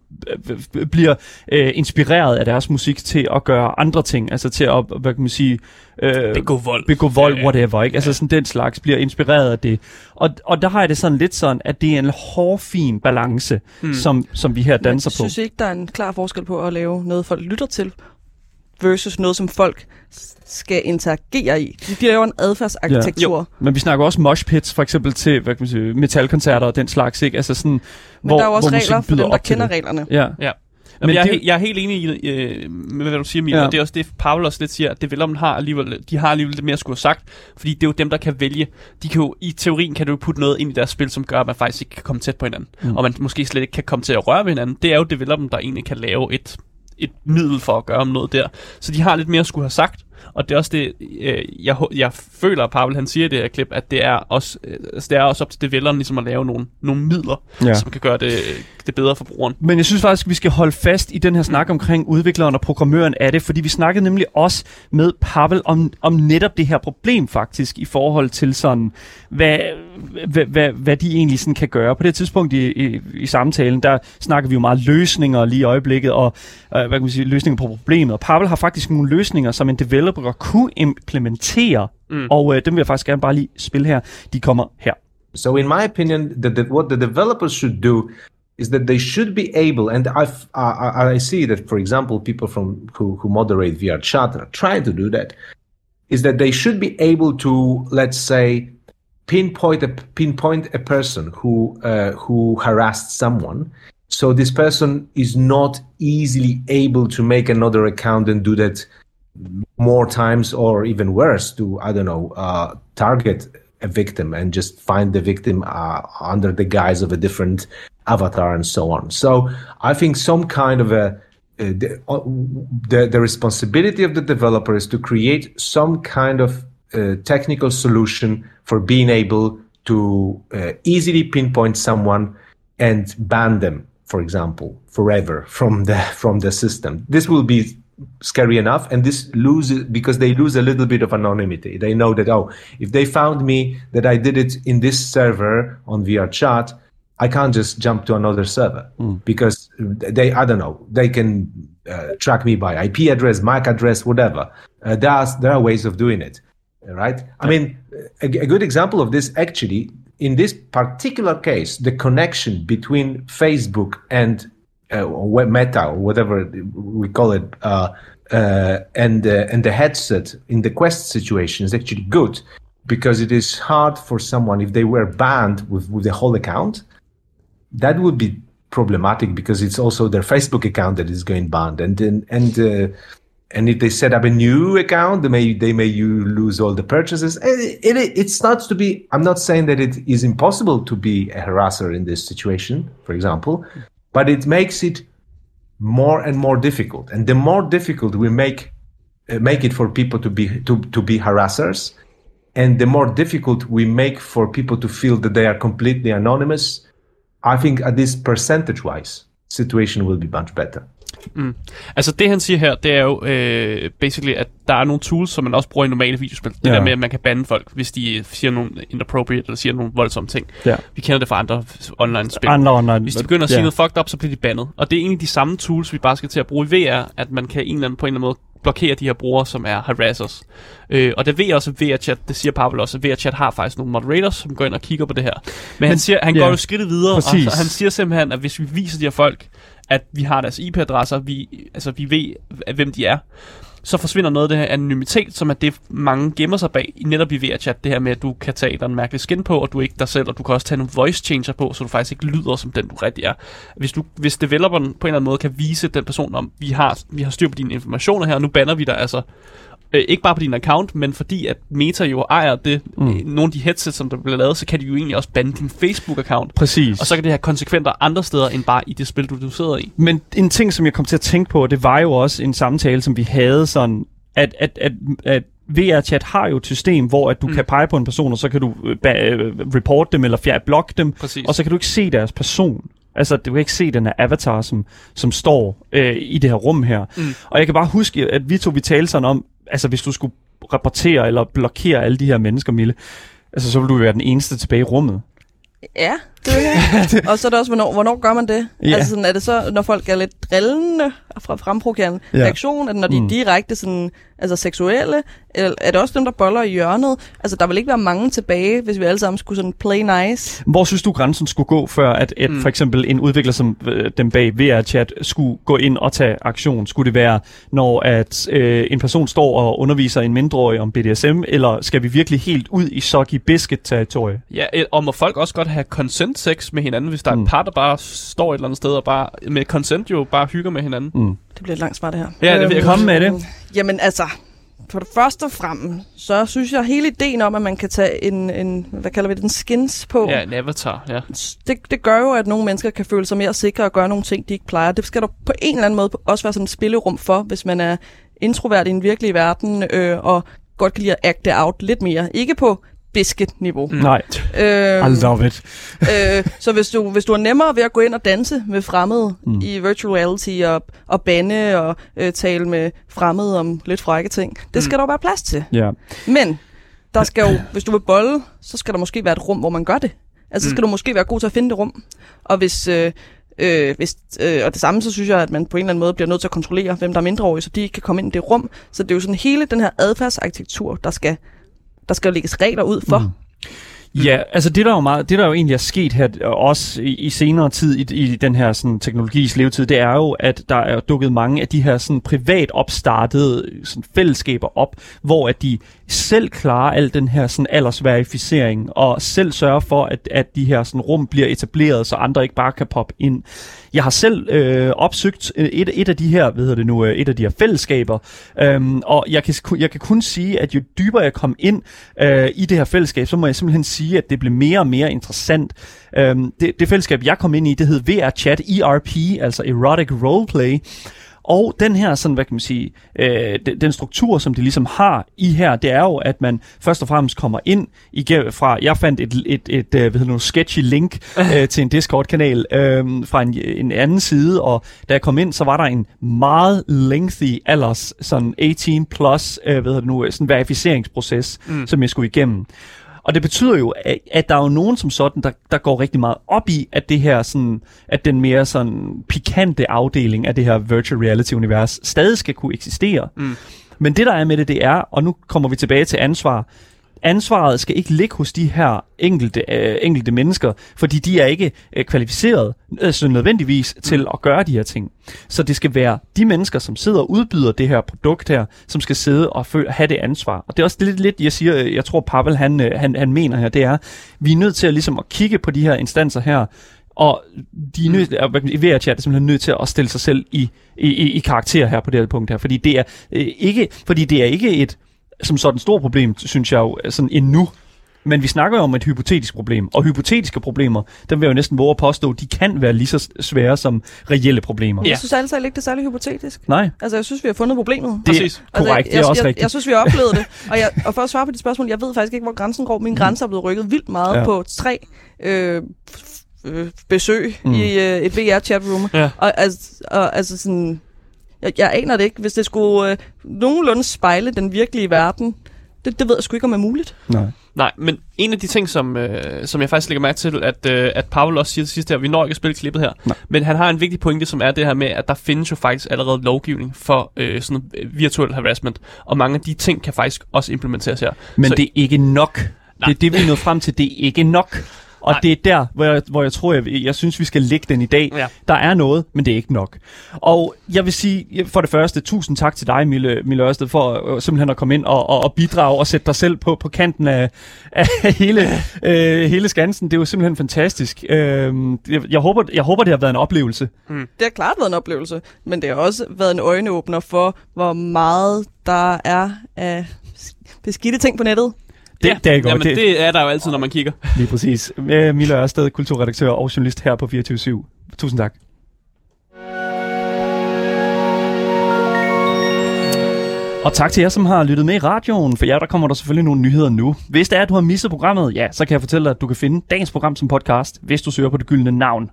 bliver øh, inspireret af deres musik til at gøre andre ting. Altså til at, hvad kan man sige... Øh, Begå vold. Begå vold, Ja, whatever. Ikke? Altså sådan den slags bliver inspireret af det. Og, og der har jeg det sådan lidt sådan, at det er en hårfin balance, Mm. som, som vi her danser Men på. synes I ikke, der er en klar forskel på at lave noget, folk lytter til, versus noget, som folk skal interagere i? De laver en adfærdsarkitektur. Ja. Men vi snakker også mosh pits, for eksempel til hvad kan man sige, metalkoncerter og den slags, ikke? Altså sådan, Men hvor, der er jo også regler for dem, der kender det. reglerne. Ja. Ja. Men Men jeg, er, det- he- jeg er helt enig i, øh, med, hvad du siger, Mille, Ja. og det er også det, Paul også lidt siger, at developeren har alligevel, de har alligevel lidt mere at skulle have sagt, fordi det er jo dem, der kan vælge. De kan jo, I teorien kan du jo putte noget ind i deres spil, som gør, at man faktisk ikke kan komme tæt på hinanden, Mm. mm. og man måske slet ikke kan komme til at røre ved hinanden. Det er jo developeren, der egentlig kan lave et, et middel for at gøre noget der. Så de har lidt mere at skulle have sagt, og det er også det, øh, jeg, jeg føler, at Pavel han siger i det her klip, at det er også, øh, altså, det er også op til developeren ligesom at lave nogle, nogle midler, Ja. ja. som kan gøre det, det bedre for brugeren. Men jeg synes faktisk, at vi skal holde fast i den her snak omkring udvikleren og programmøren af det, fordi vi snakkede nemlig også med Pavel om, om netop det her problem faktisk, i forhold til sådan, hvad, hvad, hvad, hvad de egentlig sådan kan gøre. På det tidspunkt i, i, i samtalen, der snakker vi jo meget løsninger lige i øjeblikket, og øh, hvad kan man sige, løsninger på problemet. Og Pavel har faktisk nogle løsninger, som en developer kunne implementere, mm. og øh, dem vil jeg faktisk gerne bare lige spille her. De kommer her. So, in my opinion, the, the, what the developers should do is that they should be able, and I've, I, I see that, for example, people from who, who moderate VR chat are trying to do that, is that they should be able to, let's say, pinpoint a pinpoint a person who uh, who harassed someone. So this person is not easily able to make another account and do that more times, or even worse, to I don't know, uh, target a victim and just find the victim uh, under the guise of a different avatar and so on. So I think some kind of a uh, the, uh, the the responsibility of the developer is to create some kind of uh, technical solution for being able to easily pinpoint someone and ban them, for example, forever from the [LAUGHS] from the system. This will be scary enough and this loses because they lose a little bit of anonymity. They know that oh if they found me that i did it in this server on vr chat i can't just jump to another server. Because they i don't know they can uh, track me by ip address mac address whatever. Uh, there's there are ways of doing it right? I mean a, a good example of this actually in this particular case the connection between facebook and uh, meta or whatever we call it, uh, uh, and uh, and the headset in the Quest situation is actually good because it is hard for someone if they were banned with, with the whole account, that would be problematic because it's also their Facebook account that is going banned, and then and. Uh, and if they set up a new account, they may they may you lose all the purchases. It, it it starts to be. I'm not saying that it is impossible to be a harasser in this situation, for example, but it makes it more and more difficult. And the more difficult we make uh, make it for people to be to, to be harassers and the more difficult we make for people to feel that they are completely anonymous i think at this percentage wise situation will be much better Mm. Altså det han siger her, det er jo øh, basically, at der er nogle tools, som man også bruger i normale videospil. Det Ja. der med, at man kan bande folk, hvis de siger nogle inappropriate, eller siger nogle voldsomme ting. Ja. Vi kender det fra andre online-spil. Andre online- Hvis de begynder at sige ja. noget fucked up, så bliver de bandet. Og det er egentlig de samme tools, vi bare skal til at bruge i VR, at man kan en eller anden, på en eller anden måde blokere de her brugere, som er harassers. Øh, og det ved jeg også, at VRChat, det siger Pavel også, at VRChat har faktisk nogle moderators, som går ind og kigger på det her. Men, Men han, siger, han ja, går jo skridtet videre, præcis. og han siger simpelthen, at hvis vi viser de her folk, at vi har deres IP-adresser, vi, altså vi ved, hvem de er, så forsvinder noget af det her anonymitet, som er det, mange gemmer sig bag, i netop i VRChat, det her med, at du kan tage en mærkelig skin på, og du er ikke dig selv, og du kan også tage nogle voice changer på, så du faktisk ikke lyder som den, du rigtig er. Hvis, du, hvis developeren på en eller anden måde kan vise den person om, vi har, vi har styr på dine informationer her, og nu banner vi dig altså, øh, ikke bare på din account, men fordi at Meta jo ejer det, Mm. mm. nogle af de headsets, som der bliver lavet, så kan de jo egentlig også bande din Facebook-account. Præcis. Og så kan det have konsekvenser andre steder, end bare i det spil, du, du sidder i. Men en ting, som jeg kom til at tænke på, det var jo også en samtale, som vi havde sådan, at, at, at, at VR-chat har jo et system, hvor at du mm. kan pege på en person, og så kan du øh, øh, report dem, eller fjerde block dem, Præcis. og så kan du ikke se deres person. Altså, du kan ikke se den her avatar, som, som står øh, i det her rum her. Mm. Og jeg kan bare huske, at vi to vi talte sådan om, altså hvis du skulle rapportere eller blokere alle de her mennesker, Mille, altså så ville du være den eneste tilbage i rummet. Ja, det. [LAUGHS] Og så er det også, hvornår, hvornår gør man det? Ja. Altså sådan, er det så, når folk er lidt drillende fra fremprovokerende Ja. reaktion? Er det, når de Mm. er direkte sådan, altså seksuelle? Eller er det også dem, der boller i hjørnet? Altså, der vil ikke være mange tilbage, hvis vi alle sammen skulle sådan play nice. Hvor synes du, grænsen skulle gå, før at et, mm. Mm. for eksempel en udvikler som øh, dem bag VR-chat skulle gå ind og tage aktion? Skulle det være, når at øh, en person står og underviser en mindreårig om BDSM, eller skal vi virkelig helt ud i soggy biscuit-territorie? Ja, øh, og må folk også godt have consent sex med hinanden, hvis der er Mm. et par, der bare står et eller andet sted og bare med consent jo bare hygger med hinanden? Mm. Det bliver et langt svar, det her. Ja, det vil jeg Kom med det. Jamen altså, for det første og fremmest, så synes jeg hele ideen om, at man kan tage en, en hvad kalder vi det, en skins på, Ja, en avatar, ja. det, det gør jo, at nogle mennesker kan føle sig mere sikre og gøre nogle ting, de ikke plejer. Det skal der på en eller anden måde også være sådan et spillerum for, hvis man er introvert i den virkelige verden, øh, og godt kan lide at acte out lidt mere. Ikke på biscuit-niveau. Mm. Nej. Øhm, I love it. øh, så hvis du, hvis du er nemmere ved at gå ind og danse med fremmede mm. i virtual reality og, og bande og øh, tale med fremmede om lidt frække ting, det skal mm. der jo være plads til. Ja. Men der skal jo, hvis du vil bolle, så skal der måske være et rum, hvor man gør det. Altså, så skal mm. du måske være god til at finde det rum. Og hvis... Øh, Øh, hvis, øh, og det samme, så synes jeg, at man på en eller anden måde bliver nødt til at kontrollere, hvem der er mindreårige, så de ikke kan komme ind i det rum. Så det er jo sådan hele den her adfærdsarkitektur, der skal, der skal jo lægges regler ud for. Mm. Ja, altså det der jo meget, det der jo egentlig er sket her, også i, i senere tid i, i den her sådan, teknologis levetid, det er jo, at der er dukket mange af de her sådan, privat opstartede sådan, fællesskaber op, hvor at de selv klare al den her sådan, aldersverificering, og selv sørge for, at, at de her sådan, rum bliver etableret, så andre ikke bare kan poppe ind. Jeg har selv øh, opsøgt øh, et, et af de her, hvad hedder det nu, øh, et af de her fællesskaber, øhm, og jeg kan, jeg kan kun sige, at jo dybere jeg kom ind øh, i det her fællesskab, så må jeg simpelthen sige, at det blev mere og mere interessant. Øhm, det, det fællesskab, jeg kom ind i, det hed VR Chat ERP, altså Erotic Roleplay, og den her, sådan, hvad kan man sige, øh, den, den struktur, som det ligesom har i her, det er jo, at man først og fremmest kommer ind igennem fra, jeg fandt et, et, et, et hvad hedder noget, sketchy link [LAUGHS] øh, til en Discord-kanal øh, fra en, en anden side, og da jeg kom ind, så var der en meget lengthy alders, sådan 18 plus, øh, hvad det nu, sådan verificeringsproces, mm. som jeg skulle igennem. Og det betyder jo, at, at der er jo nogen som sådan, der, der går rigtig meget op i, at det her sådan, at den mere sådan pikante afdeling af det her virtual reality-univers stadig skal kunne eksistere. Mm. Men det der er med det, det er, og nu kommer vi tilbage til ansvar, ansvaret skal ikke ligge hos de her enkelte, øh, enkelte mennesker, fordi de er ikke øh, kvalificeret øh, så nødvendigvis mm. til at gøre de her ting. Så det skal være de mennesker, som sidder og udbyder det her produkt her, som skal sidde og føle, have det ansvar. Og det er også lidt, lidt jeg siger, jeg tror Pavel han, øh, han, han mener her, det er, vi er nødt til at, ligesom at kigge på de her instanser her, og de er nødt, mm. VR Chat er simpelthen nødt til at stille sig selv i, i, i, i karakter her på det her punkt her, fordi det er øh, ikke, fordi det er ikke et som sådan et stort problem, synes jeg jo, sådan endnu. Men vi snakker jo om et hypotetisk problem, og hypotetiske problemer, dem vil jeg jo næsten våge at påstå, de kan være lige så svære som reelle problemer. Ja. Jeg synes altså ikke, det er særlig hypotetisk. Nej. Altså, jeg synes, vi har fundet problemet. Det er altså, korrekt, jeg, det er også jeg, rigtigt. Jeg, jeg synes, vi har oplevet det. Og, jeg, og for at svare på dit spørgsmål, jeg ved faktisk ikke, hvor grænsen går. Min grænse er blevet rykket vildt meget ja. på tre øh, øh, besøg mm. i øh, et VR-chatroom. Ja. Og, altså, og altså sådan jeg, jeg aner det ikke. Hvis det skulle øh, nogenlunde spejle den virkelige verden, det, det ved jeg sgu ikke, om er muligt. Nej. Nej, men en af de ting, som, øh, som jeg faktisk lægger mærke til, at, øh, at Pavel også siger til sidst her, vi når ikke at spille klippet her, Nej. men han har en vigtig pointe, som er det her med, at der findes jo faktisk allerede lovgivning for øh, sådan noget virtual harassment, og mange af de ting kan faktisk også implementeres her. Men Så, det er ikke nok. Nej. Det er det, vi er nået frem til. Det er ikke nok. Og Nej. det er der, hvor jeg, hvor jeg tror, jeg, jeg synes, vi skal lægge den i dag. Ja. Der er noget, men det er ikke nok. Og jeg vil sige, for det første, tusind tak til dig, Mille, Mille Ørsted, for uh, simpelthen at komme ind og, og, og bidrage og sætte dig selv på, på kanten af, af hele, øh, hele skansen. Det er jo simpelthen fantastisk. Øh, jeg, jeg, håber, jeg håber, det har været en oplevelse. Mm. Det har klart været en oplevelse, men det har også været en øjenåbner for, hvor meget der er af beskidte ting på nettet. Det, ja, det er godt. Jamen, det, det er der jo altid, når man kigger. Lige præcis. Med Mille Ørsted, kulturredaktør og journalist her på 24 Tusind tak. Og tak til jer, som har lyttet med i radioen. For jer, der kommer der selvfølgelig nogle nyheder nu. Hvis det er, at du har misset programmet, ja, så kan jeg fortælle dig, at du kan finde dagens program som podcast, hvis du søger på det gyldne navn.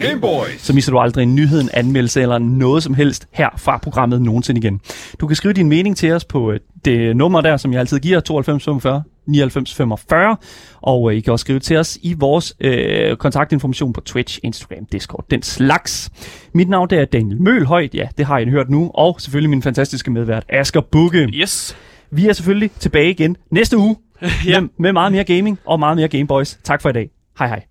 Gameboys. Så misser du aldrig en nyhed, en anmeldelse eller noget som helst her fra programmet nogensinde igen. Du kan skrive din mening til os på øh, det nummer der, som jeg altid giver, 92 45 99 45. Og øh, I kan også skrive til os i vores øh, kontaktinformation på Twitch, Instagram, Discord, den slags. Mit navn det er Daniel Mølhøjt, ja, det har I hørt nu. Og selvfølgelig min fantastiske medvært, Asger Bukke. Yes. Vi er selvfølgelig tilbage igen næste uge [LAUGHS] ja. med, med meget mere gaming og meget mere Gameboys. Tak for i dag. Hej hej.